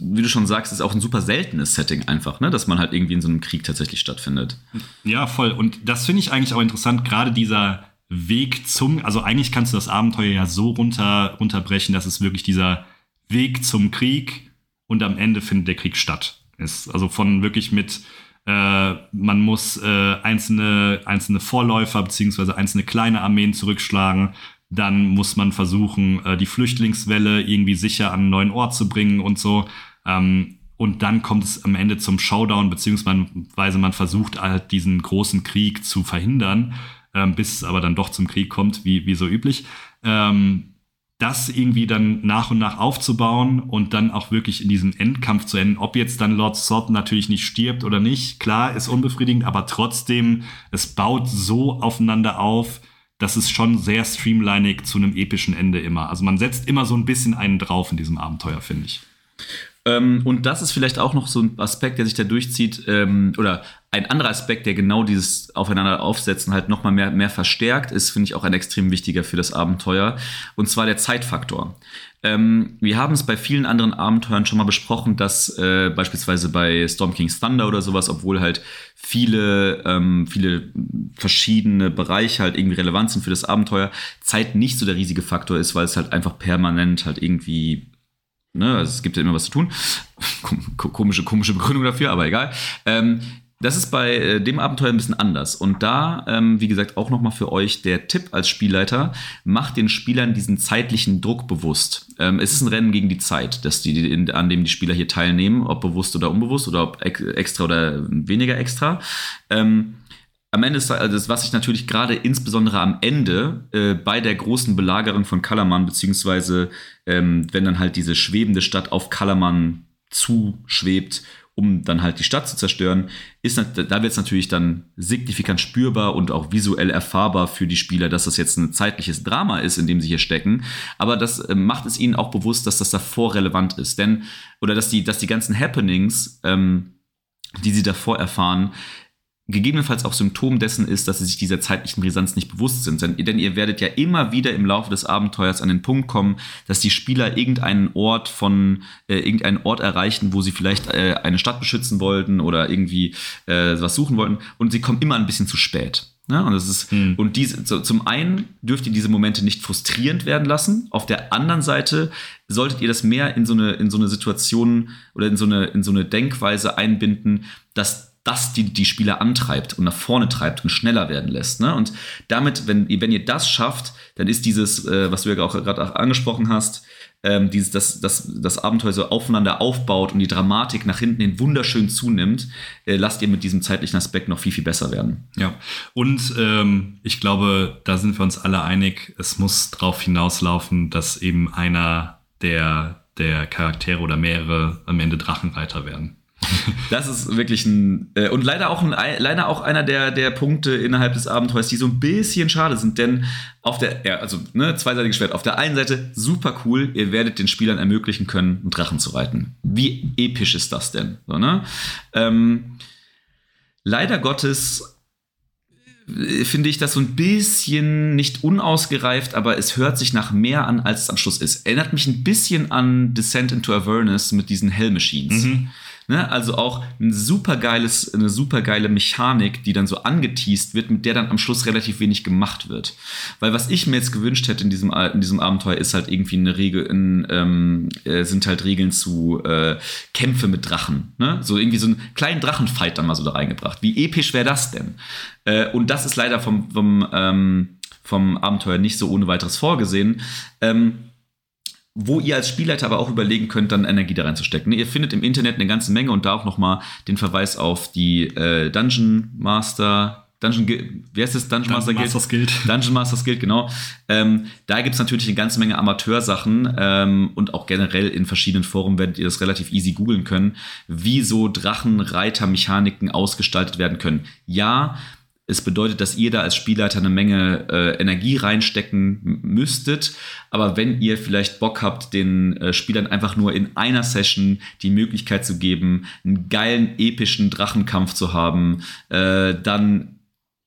wie du schon sagst, ist auch ein super seltenes Setting einfach, ne? dass man halt irgendwie in so einem Krieg tatsächlich stattfindet. Ja, voll. Und das finde ich eigentlich auch interessant, gerade dieser Weg zum, also eigentlich kannst du das Abenteuer ja so runter, runterbrechen, dass es wirklich dieser Weg zum Krieg und am Ende findet der Krieg statt. Ist also von wirklich mit äh, man muss äh, einzelne, einzelne Vorläufer beziehungsweise einzelne kleine Armeen zurückschlagen. Dann muss man versuchen, äh, die Flüchtlingswelle irgendwie sicher an einen neuen Ort zu bringen und so. Ähm, und dann kommt es am Ende zum Showdown, beziehungsweise man versucht halt diesen großen Krieg zu verhindern, ähm, bis es aber dann doch zum Krieg kommt, wie, wie so üblich. Ähm, das irgendwie dann nach und nach aufzubauen und dann auch wirklich in diesem Endkampf zu enden. Ob jetzt dann Lord Sod natürlich nicht stirbt oder nicht, klar, ist unbefriedigend, aber trotzdem, es baut so aufeinander auf, dass es schon sehr streamlinig zu einem epischen Ende immer. Also man setzt immer so ein bisschen einen drauf in diesem Abenteuer, finde ich. Ähm, und das ist vielleicht auch noch so ein Aspekt, der sich da durchzieht, ähm, oder ein anderer Aspekt, der genau dieses Aufeinander aufsetzen halt nochmal mehr, mehr verstärkt, ist, finde ich, auch ein extrem wichtiger für das Abenteuer. Und zwar der Zeitfaktor. Ähm, wir haben es bei vielen anderen Abenteuern schon mal besprochen, dass äh, beispielsweise bei Storm King's Thunder oder sowas, obwohl halt viele, ähm, viele verschiedene Bereiche halt irgendwie relevant sind für das Abenteuer, Zeit nicht so der riesige Faktor ist, weil es halt einfach permanent halt irgendwie Ne? Also es gibt ja immer was zu tun. Komische, komische Begründung dafür, aber egal. Ähm, Das ist bei äh, dem Abenteuer ein bisschen anders. Und da, ähm, wie gesagt, auch nochmal für euch der Tipp als Spielleiter, macht den Spielern diesen zeitlichen Druck bewusst. Ähm, es ist ein Rennen gegen die Zeit, dass die, in, an dem die Spieler hier teilnehmen, ob bewusst oder unbewusst oder ob ex extra oder weniger extra. Ähm, am Ende ist also das, was ich natürlich gerade insbesondere am Ende äh, bei der großen Belagerung von Kalaman, beziehungsweise ähm, wenn dann halt diese schwebende Stadt auf Kalaman zuschwebt um dann halt die Stadt zu zerstören, ist, da wird es natürlich dann signifikant spürbar und auch visuell erfahrbar für die Spieler, dass das jetzt ein zeitliches Drama ist, in dem sie hier stecken. Aber das äh, macht es ihnen auch bewusst, dass das davor relevant ist. Denn, oder dass die, dass die ganzen Happenings, ähm, die sie davor erfahren, gegebenenfalls auch Symptom dessen ist, dass sie sich dieser zeitlichen Brisanz nicht bewusst sind. Denn ihr werdet ja immer wieder im Laufe des Abenteuers an den Punkt kommen, dass die Spieler irgendeinen Ort von äh, irgendeinen Ort erreichen, wo sie vielleicht äh, eine Stadt beschützen wollten oder irgendwie äh, was suchen wollten und sie kommen immer ein bisschen zu spät. Ja, ne? und das ist, hm. und diese, so, zum einen dürft ihr diese Momente nicht frustrierend werden lassen. Auf der anderen Seite solltet ihr das mehr in so eine, in so eine Situation oder in so eine, in so eine Denkweise einbinden, dass das die, die Spieler antreibt und nach vorne treibt und schneller werden lässt. Ne? Und damit, wenn, wenn ihr das schafft, dann ist dieses, äh, was du ja auch gerade angesprochen hast, ähm, dieses, dass das, das Abenteuer so aufeinander aufbaut und die Dramatik nach hinten hin wunderschön zunimmt, äh, lasst ihr mit diesem zeitlichen Aspekt noch viel, viel besser werden. Ja, und ähm, ich glaube, da sind wir uns alle einig, es muss darauf hinauslaufen, dass eben einer der, der Charaktere oder mehrere am Ende Drachenreiter werden. Das ist wirklich ein äh, und leider auch ein, leider auch einer der, der Punkte innerhalb des Abenteuers, die so ein bisschen schade sind, denn auf der ja, also ne, zweiseitiges Schwert. Auf der einen Seite super cool, ihr werdet den Spielern ermöglichen können, einen Drachen zu reiten. Wie episch ist das denn? So, ne? ähm, leider Gottes äh, finde ich das so ein bisschen nicht unausgereift, aber es hört sich nach mehr an, als es am Schluss ist. Erinnert mich ein bisschen an Descent into Avernus mit diesen Hell Machines. Mhm. Ne? Also auch ein supergeiles, eine supergeile Mechanik, die dann so angeteased wird, mit der dann am Schluss relativ wenig gemacht wird. Weil was ich mir jetzt gewünscht hätte in diesem, in diesem Abenteuer ist halt irgendwie eine Regel, in, ähm, äh, sind halt Regeln zu äh, Kämpfe mit Drachen. Ne? So irgendwie so einen kleinen Drachenfight dann mal so da reingebracht. Wie episch wäre das denn? Äh, und das ist leider vom, vom, ähm, vom Abenteuer nicht so ohne weiteres vorgesehen. Ähm, wo ihr als Spielleiter aber auch überlegen könnt, dann Energie da reinzustecken. Ihr findet im Internet eine ganze Menge und da auch nochmal den Verweis auf die äh, Dungeon Master Dungeon, wie heißt das? Dungeon Master Masters Guild? Dungeon Masters Guild, genau. Ähm, da gibt es natürlich eine ganze Menge Amateursachen ähm, und auch generell in verschiedenen Foren werdet ihr das relativ easy googeln können, wie so Drachenreiter-Mechaniken ausgestaltet werden können. Ja, es bedeutet, dass ihr da als Spielleiter eine Menge äh, Energie reinstecken müsstet. Aber wenn ihr vielleicht Bock habt, den äh, Spielern einfach nur in einer Session die Möglichkeit zu geben, einen geilen, epischen Drachenkampf zu haben, äh, dann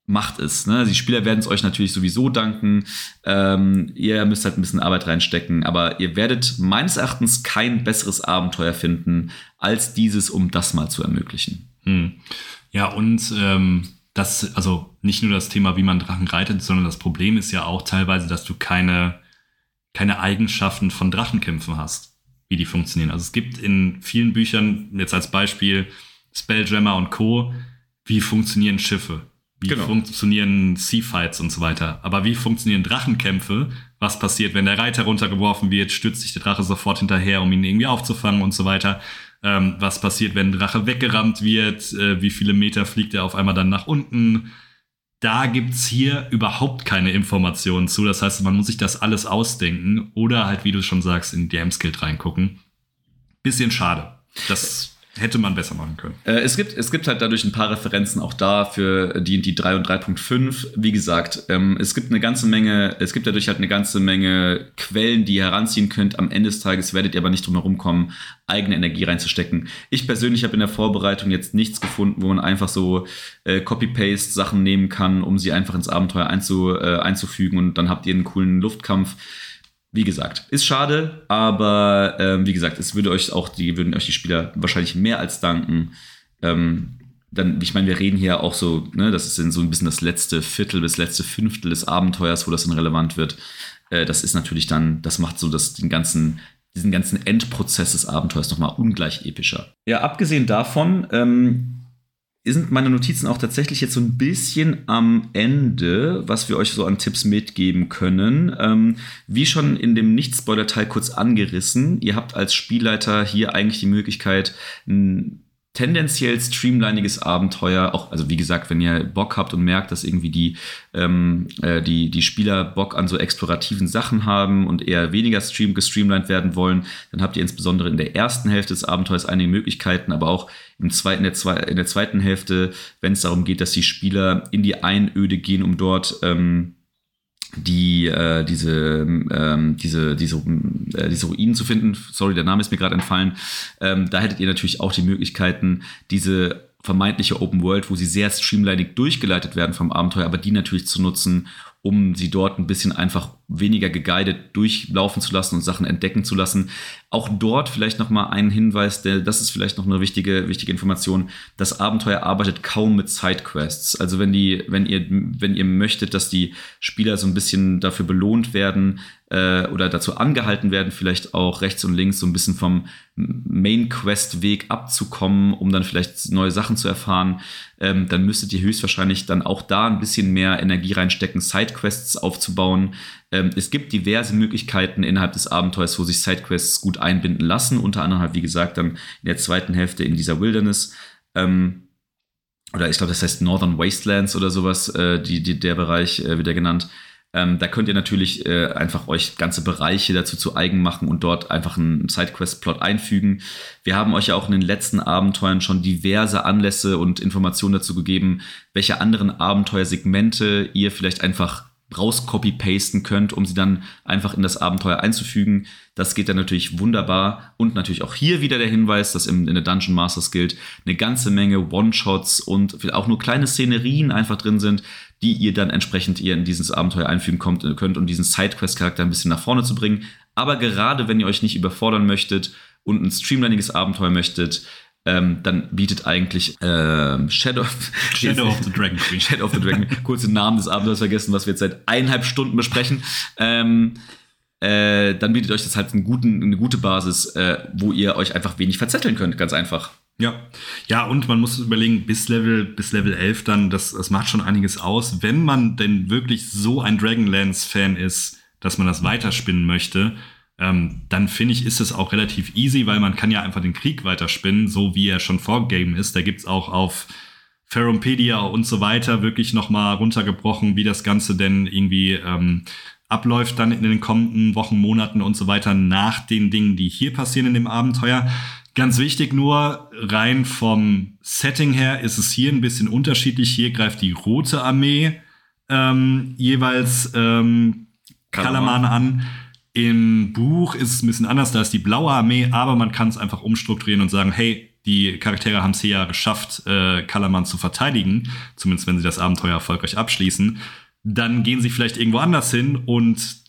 macht es. Ne? Die Spieler werden es euch natürlich sowieso danken. Ähm, ihr müsst halt ein bisschen Arbeit reinstecken, aber ihr werdet meines Erachtens kein besseres Abenteuer finden als dieses, um das mal zu ermöglichen. Hm. Ja, und ähm das, also nicht nur das Thema, wie man Drachen reitet, sondern das Problem ist ja auch teilweise, dass du keine, keine Eigenschaften von Drachenkämpfen hast, wie die funktionieren. Also es gibt in vielen Büchern, jetzt als Beispiel Spelljammer und Co., wie funktionieren Schiffe, wie genau. funktionieren Seafights und so weiter. Aber wie funktionieren Drachenkämpfe? Was passiert, wenn der Reiter runtergeworfen wird? Stürzt sich der Drache sofort hinterher, um ihn irgendwie aufzufangen und so weiter? Ähm, was passiert, wenn ein Drache weggerammt wird, äh, wie viele Meter fliegt er auf einmal dann nach unten. Da gibt es hier überhaupt keine Informationen zu. Das heißt, man muss sich das alles ausdenken oder halt, wie du schon sagst, in DM Skill reingucken. Bisschen schade. Das hätte man besser machen können. Äh, es, gibt, es gibt halt dadurch ein paar Referenzen auch da für die, die 3 und 3.5. Wie gesagt, ähm, es gibt eine ganze Menge, es gibt dadurch halt eine ganze Menge Quellen, die ihr heranziehen könnt. Am Ende des Tages werdet ihr aber nicht drum herum kommen, eigene Energie reinzustecken. Ich persönlich habe in der Vorbereitung jetzt nichts gefunden, wo man einfach so äh, Copy-Paste-Sachen nehmen kann, um sie einfach ins Abenteuer einzu, äh, einzufügen und dann habt ihr einen coolen Luftkampf wie gesagt, ist schade, aber ähm, wie gesagt, es würde euch auch die, würden euch die Spieler wahrscheinlich mehr als danken. Ähm, dann, ich meine, wir reden hier auch so, ne, das ist so ein bisschen das letzte Viertel bis letzte Fünftel des Abenteuers, wo das dann relevant wird. Äh, das ist natürlich dann, das macht so das, den ganzen, diesen ganzen Endprozess des Abenteuers nochmal ungleich epischer. Ja, abgesehen davon, ähm, sind meine Notizen auch tatsächlich jetzt so ein bisschen am Ende, was wir euch so an Tipps mitgeben können. Ähm, wie schon in dem Nicht-Spoiler-Teil kurz angerissen, ihr habt als Spielleiter hier eigentlich die Möglichkeit, tendenziell streamliniges Abenteuer, auch, also wie gesagt, wenn ihr Bock habt und merkt, dass irgendwie die, ähm, äh, die, die Spieler Bock an so explorativen Sachen haben und eher weniger stream gestreamlined werden wollen, dann habt ihr insbesondere in der ersten Hälfte des Abenteuers einige Möglichkeiten, aber auch im zweiten, in, der, in der zweiten Hälfte, wenn es darum geht, dass die Spieler in die Einöde gehen, um dort ähm, die äh, diese ähm, diese diese äh, diese Ruinen zu finden. Sorry, der Name ist mir gerade entfallen. Ähm, da hättet ihr natürlich auch die Möglichkeiten, diese vermeintliche Open World, wo sie sehr streamlinig durchgeleitet werden vom Abenteuer, aber die natürlich zu nutzen, um sie dort ein bisschen einfach weniger geguided durchlaufen zu lassen und Sachen entdecken zu lassen. Auch dort vielleicht noch mal ein Hinweis, der, das ist vielleicht noch eine wichtige, wichtige Information. Das Abenteuer arbeitet kaum mit Sidequests. Also wenn die, wenn ihr, wenn ihr möchtet, dass die Spieler so ein bisschen dafür belohnt werden, äh, oder dazu angehalten werden, vielleicht auch rechts und links so ein bisschen vom Main-Quest-Weg abzukommen, um dann vielleicht neue Sachen zu erfahren, ähm, dann müsstet ihr höchstwahrscheinlich dann auch da ein bisschen mehr Energie reinstecken, Sidequests aufzubauen. Ähm, es gibt diverse Möglichkeiten innerhalb des Abenteuers, wo sich Sidequests gut einbinden lassen, unter anderem halt, wie gesagt, dann in der zweiten Hälfte in dieser Wilderness. Ähm, oder ich glaube, das heißt Northern Wastelands oder sowas, äh, die, die, der Bereich äh, wieder genannt. Ähm, da könnt ihr natürlich äh, einfach euch ganze Bereiche dazu zu eigen machen und dort einfach einen Sidequest-Plot einfügen. Wir haben euch ja auch in den letzten Abenteuern schon diverse Anlässe und Informationen dazu gegeben, welche anderen Abenteuersegmente ihr vielleicht einfach raus copy-pasten könnt, um sie dann einfach in das Abenteuer einzufügen. Das geht dann natürlich wunderbar. Und natürlich auch hier wieder der Hinweis, dass in, in der Dungeon Masters Guild eine ganze Menge One-Shots und auch nur kleine Szenerien einfach drin sind, die ihr dann entsprechend ihr in dieses Abenteuer einfügen kommt, könnt, um diesen Sidequest-Charakter ein bisschen nach vorne zu bringen. Aber gerade wenn ihr euch nicht überfordern möchtet und ein streamliniges Abenteuer möchtet, ähm, dann bietet eigentlich ähm, Shadow, Shadow of the Dragon Queen. Shadow of the Dragon. Kurze Namen des Abenteuers vergessen, was wir jetzt seit eineinhalb Stunden besprechen. Ähm, äh, dann bietet euch das halt guten, eine gute Basis, äh, wo ihr euch einfach wenig verzetteln könnt, ganz einfach. Ja, ja, und man muss überlegen, bis Level, bis Level 11 dann, das, das macht schon einiges aus. Wenn man denn wirklich so ein Dragonlance-Fan ist, dass man das weiterspinnen möchte, ähm, dann finde ich, ist es auch relativ easy, weil man kann ja einfach den Krieg weiterspinnen, so wie er schon vorgegeben ist. Da gibt's auch auf Ferumpedia und so weiter wirklich nochmal runtergebrochen, wie das Ganze denn irgendwie ähm, abläuft dann in den kommenden Wochen, Monaten und so weiter nach den Dingen, die hier passieren in dem Abenteuer. Ganz wichtig nur, rein vom Setting her ist es hier ein bisschen unterschiedlich. Hier greift die Rote Armee ähm, jeweils ähm, Kalaman an. Im Buch ist es ein bisschen anders, da ist die blaue Armee, aber man kann es einfach umstrukturieren und sagen, hey, die Charaktere haben es hier ja geschafft, äh, Kalaman zu verteidigen, zumindest wenn sie das Abenteuer erfolgreich abschließen. Dann gehen sie vielleicht irgendwo anders hin und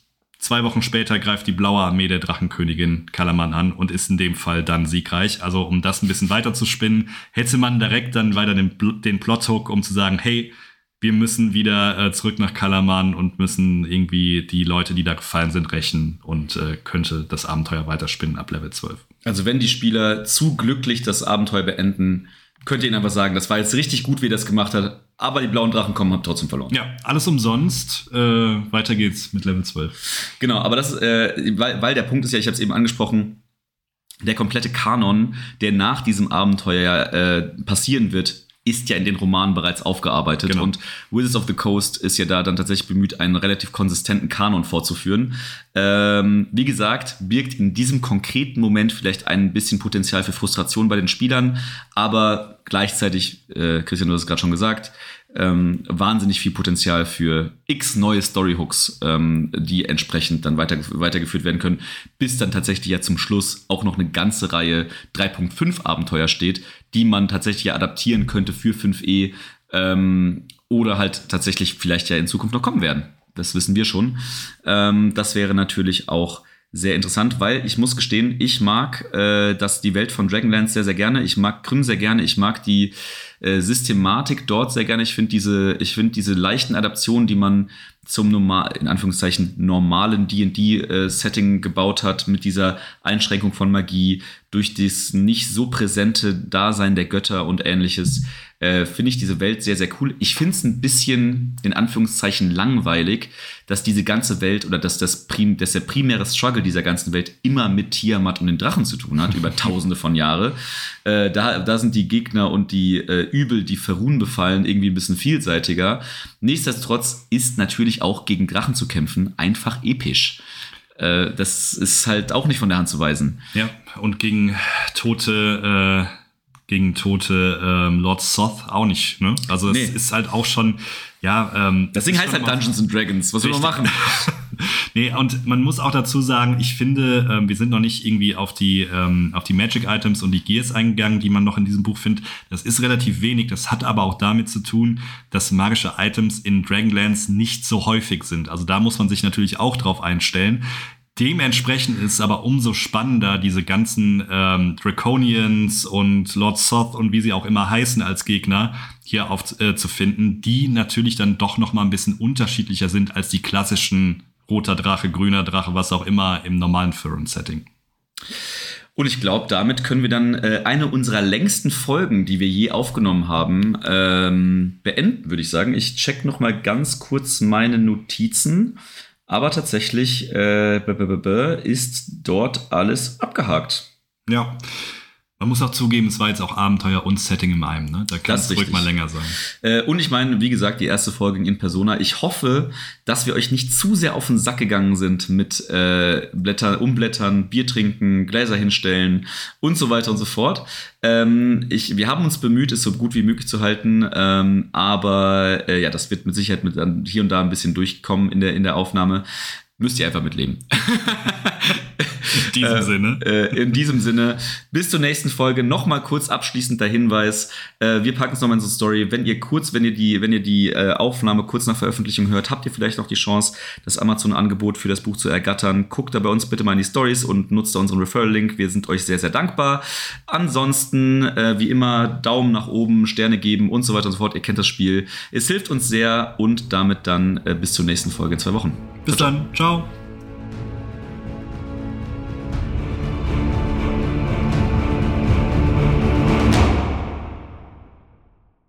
Zwei Wochen später greift die blaue Armee der Drachenkönigin Kalaman an und ist in dem Fall dann siegreich. Also um das ein bisschen weiter zu spinnen, hätte man direkt dann weiter den, den Plot-Hook, um zu sagen, hey, wir müssen wieder äh, zurück nach Kalaman und müssen irgendwie die Leute, die da gefallen sind, rächen und äh, könnte das Abenteuer weiterspinnen ab Level 12. Also wenn die Spieler zu glücklich das Abenteuer beenden, könnt ihr ihnen einfach sagen, das war jetzt richtig gut, wie er das gemacht hat, aber die blauen Drachen kommen, haben trotzdem verloren. Ja, alles umsonst. Äh, weiter geht's mit Level 12. Genau, aber das, äh, weil, weil der Punkt ist ja, ich habe es eben angesprochen, der komplette Kanon, der nach diesem Abenteuer äh, passieren wird, ist ja in den Romanen bereits aufgearbeitet. Genau. Und Wizards of the Coast ist ja da dann tatsächlich bemüht, einen relativ konsistenten Kanon vorzuführen. Ähm, wie gesagt, birgt in diesem konkreten Moment vielleicht ein bisschen Potenzial für Frustration bei den Spielern, aber gleichzeitig, äh, Christian, du hast es gerade schon gesagt, ähm, wahnsinnig viel Potenzial für x neue Storyhooks, ähm, die entsprechend dann weiter, weitergeführt werden können, bis dann tatsächlich ja zum Schluss auch noch eine ganze Reihe 3.5 Abenteuer steht, die man tatsächlich ja adaptieren könnte für 5e ähm, oder halt tatsächlich vielleicht ja in Zukunft noch kommen werden. Das wissen wir schon. Ähm, das wäre natürlich auch sehr interessant, weil ich muss gestehen, ich mag äh, das, die Welt von Dragonlance sehr, sehr gerne. Ich mag Kryn sehr gerne. Ich mag die äh, Systematik dort sehr gerne. Ich finde diese, ich finde diese leichten Adaptionen, die man zum normal, in Anführungszeichen normalen D&D-Setting äh, gebaut hat, mit dieser Einschränkung von Magie, durch das nicht so präsente Dasein der Götter und ähnliches, äh, finde ich diese Welt sehr, sehr cool. Ich finde es ein bisschen, in Anführungszeichen, langweilig, dass diese ganze Welt oder dass, das Prim, dass der primäre Struggle dieser ganzen Welt immer mit Tiamat und den Drachen zu tun hat, über tausende von Jahren. Äh, da, da sind die Gegner und die äh, Übel, die Ferun befallen, irgendwie ein bisschen vielseitiger. Nichtsdestotrotz ist natürlich auch gegen Drachen zu kämpfen einfach episch. Äh, das ist halt auch nicht von der Hand zu weisen. Ja, und gegen tote, äh, gegen tote ähm, Lord Soth auch nicht. Ne? Also nee. es ist halt auch schon, ja. Ähm, das Ding heißt halt Dungeons and Dragons. Was will man machen? nee, und man muss auch dazu sagen, ich finde, ähm, wir sind noch nicht irgendwie auf die, ähm, auf die Magic-Items und die Gears eingegangen, die man noch in diesem Buch findet. Das ist relativ wenig. Das hat aber auch damit zu tun, dass magische Items in Dragonlance nicht so häufig sind. Also da muss man sich natürlich auch drauf einstellen. Dementsprechend ist es aber umso spannender, diese ganzen ähm, Draconians und Lord Soth und wie sie auch immer heißen als Gegner hier aufzufinden, äh, die natürlich dann doch noch mal ein bisschen unterschiedlicher sind als die klassischen roter Drache, grüner Drache, was auch immer im normalen Furren-Setting. Und ich glaube, damit können wir dann äh, eine unserer längsten Folgen, die wir je aufgenommen haben, ähm, beenden, würde ich sagen. Ich check noch mal ganz kurz meine Notizen. Aber tatsächlich äh, ist dort alles abgehakt. Ja. Man muss auch zugeben, es war jetzt auch Abenteuer und Setting in einem. Ne? Da kann es ruhig mal länger sein. Äh, und ich meine, wie gesagt, die erste Folge in Persona. Ich hoffe, dass wir euch nicht zu sehr auf den Sack gegangen sind mit äh, Blätter, Umblättern, Bier trinken, Gläser hinstellen und so weiter und so fort. Ähm, ich, wir haben uns bemüht, es so gut wie möglich zu halten, ähm, aber äh, ja, das wird mit Sicherheit mit, hier und da ein bisschen durchkommen in der, in der Aufnahme. Müsst ihr einfach mitleben. In diesem äh, Sinne. Äh, in diesem Sinne. Bis zur nächsten Folge. Nochmal kurz abschließend der Hinweis. Äh, wir packen es nochmal in so eine Story. Wenn ihr kurz, wenn ihr die, wenn ihr die äh, Aufnahme kurz nach Veröffentlichung hört, habt ihr vielleicht noch die Chance, das Amazon-Angebot für das Buch zu ergattern. Guckt da bei uns bitte mal in die Stories und nutzt da unseren Referral-Link. Wir sind euch sehr, sehr dankbar. Ansonsten, äh, wie immer, Daumen nach oben, Sterne geben und so weiter und so fort. Ihr kennt das Spiel. Es hilft uns sehr und damit dann äh, bis zur nächsten Folge in zwei Wochen. Bis ciao, dann. Ciao. now.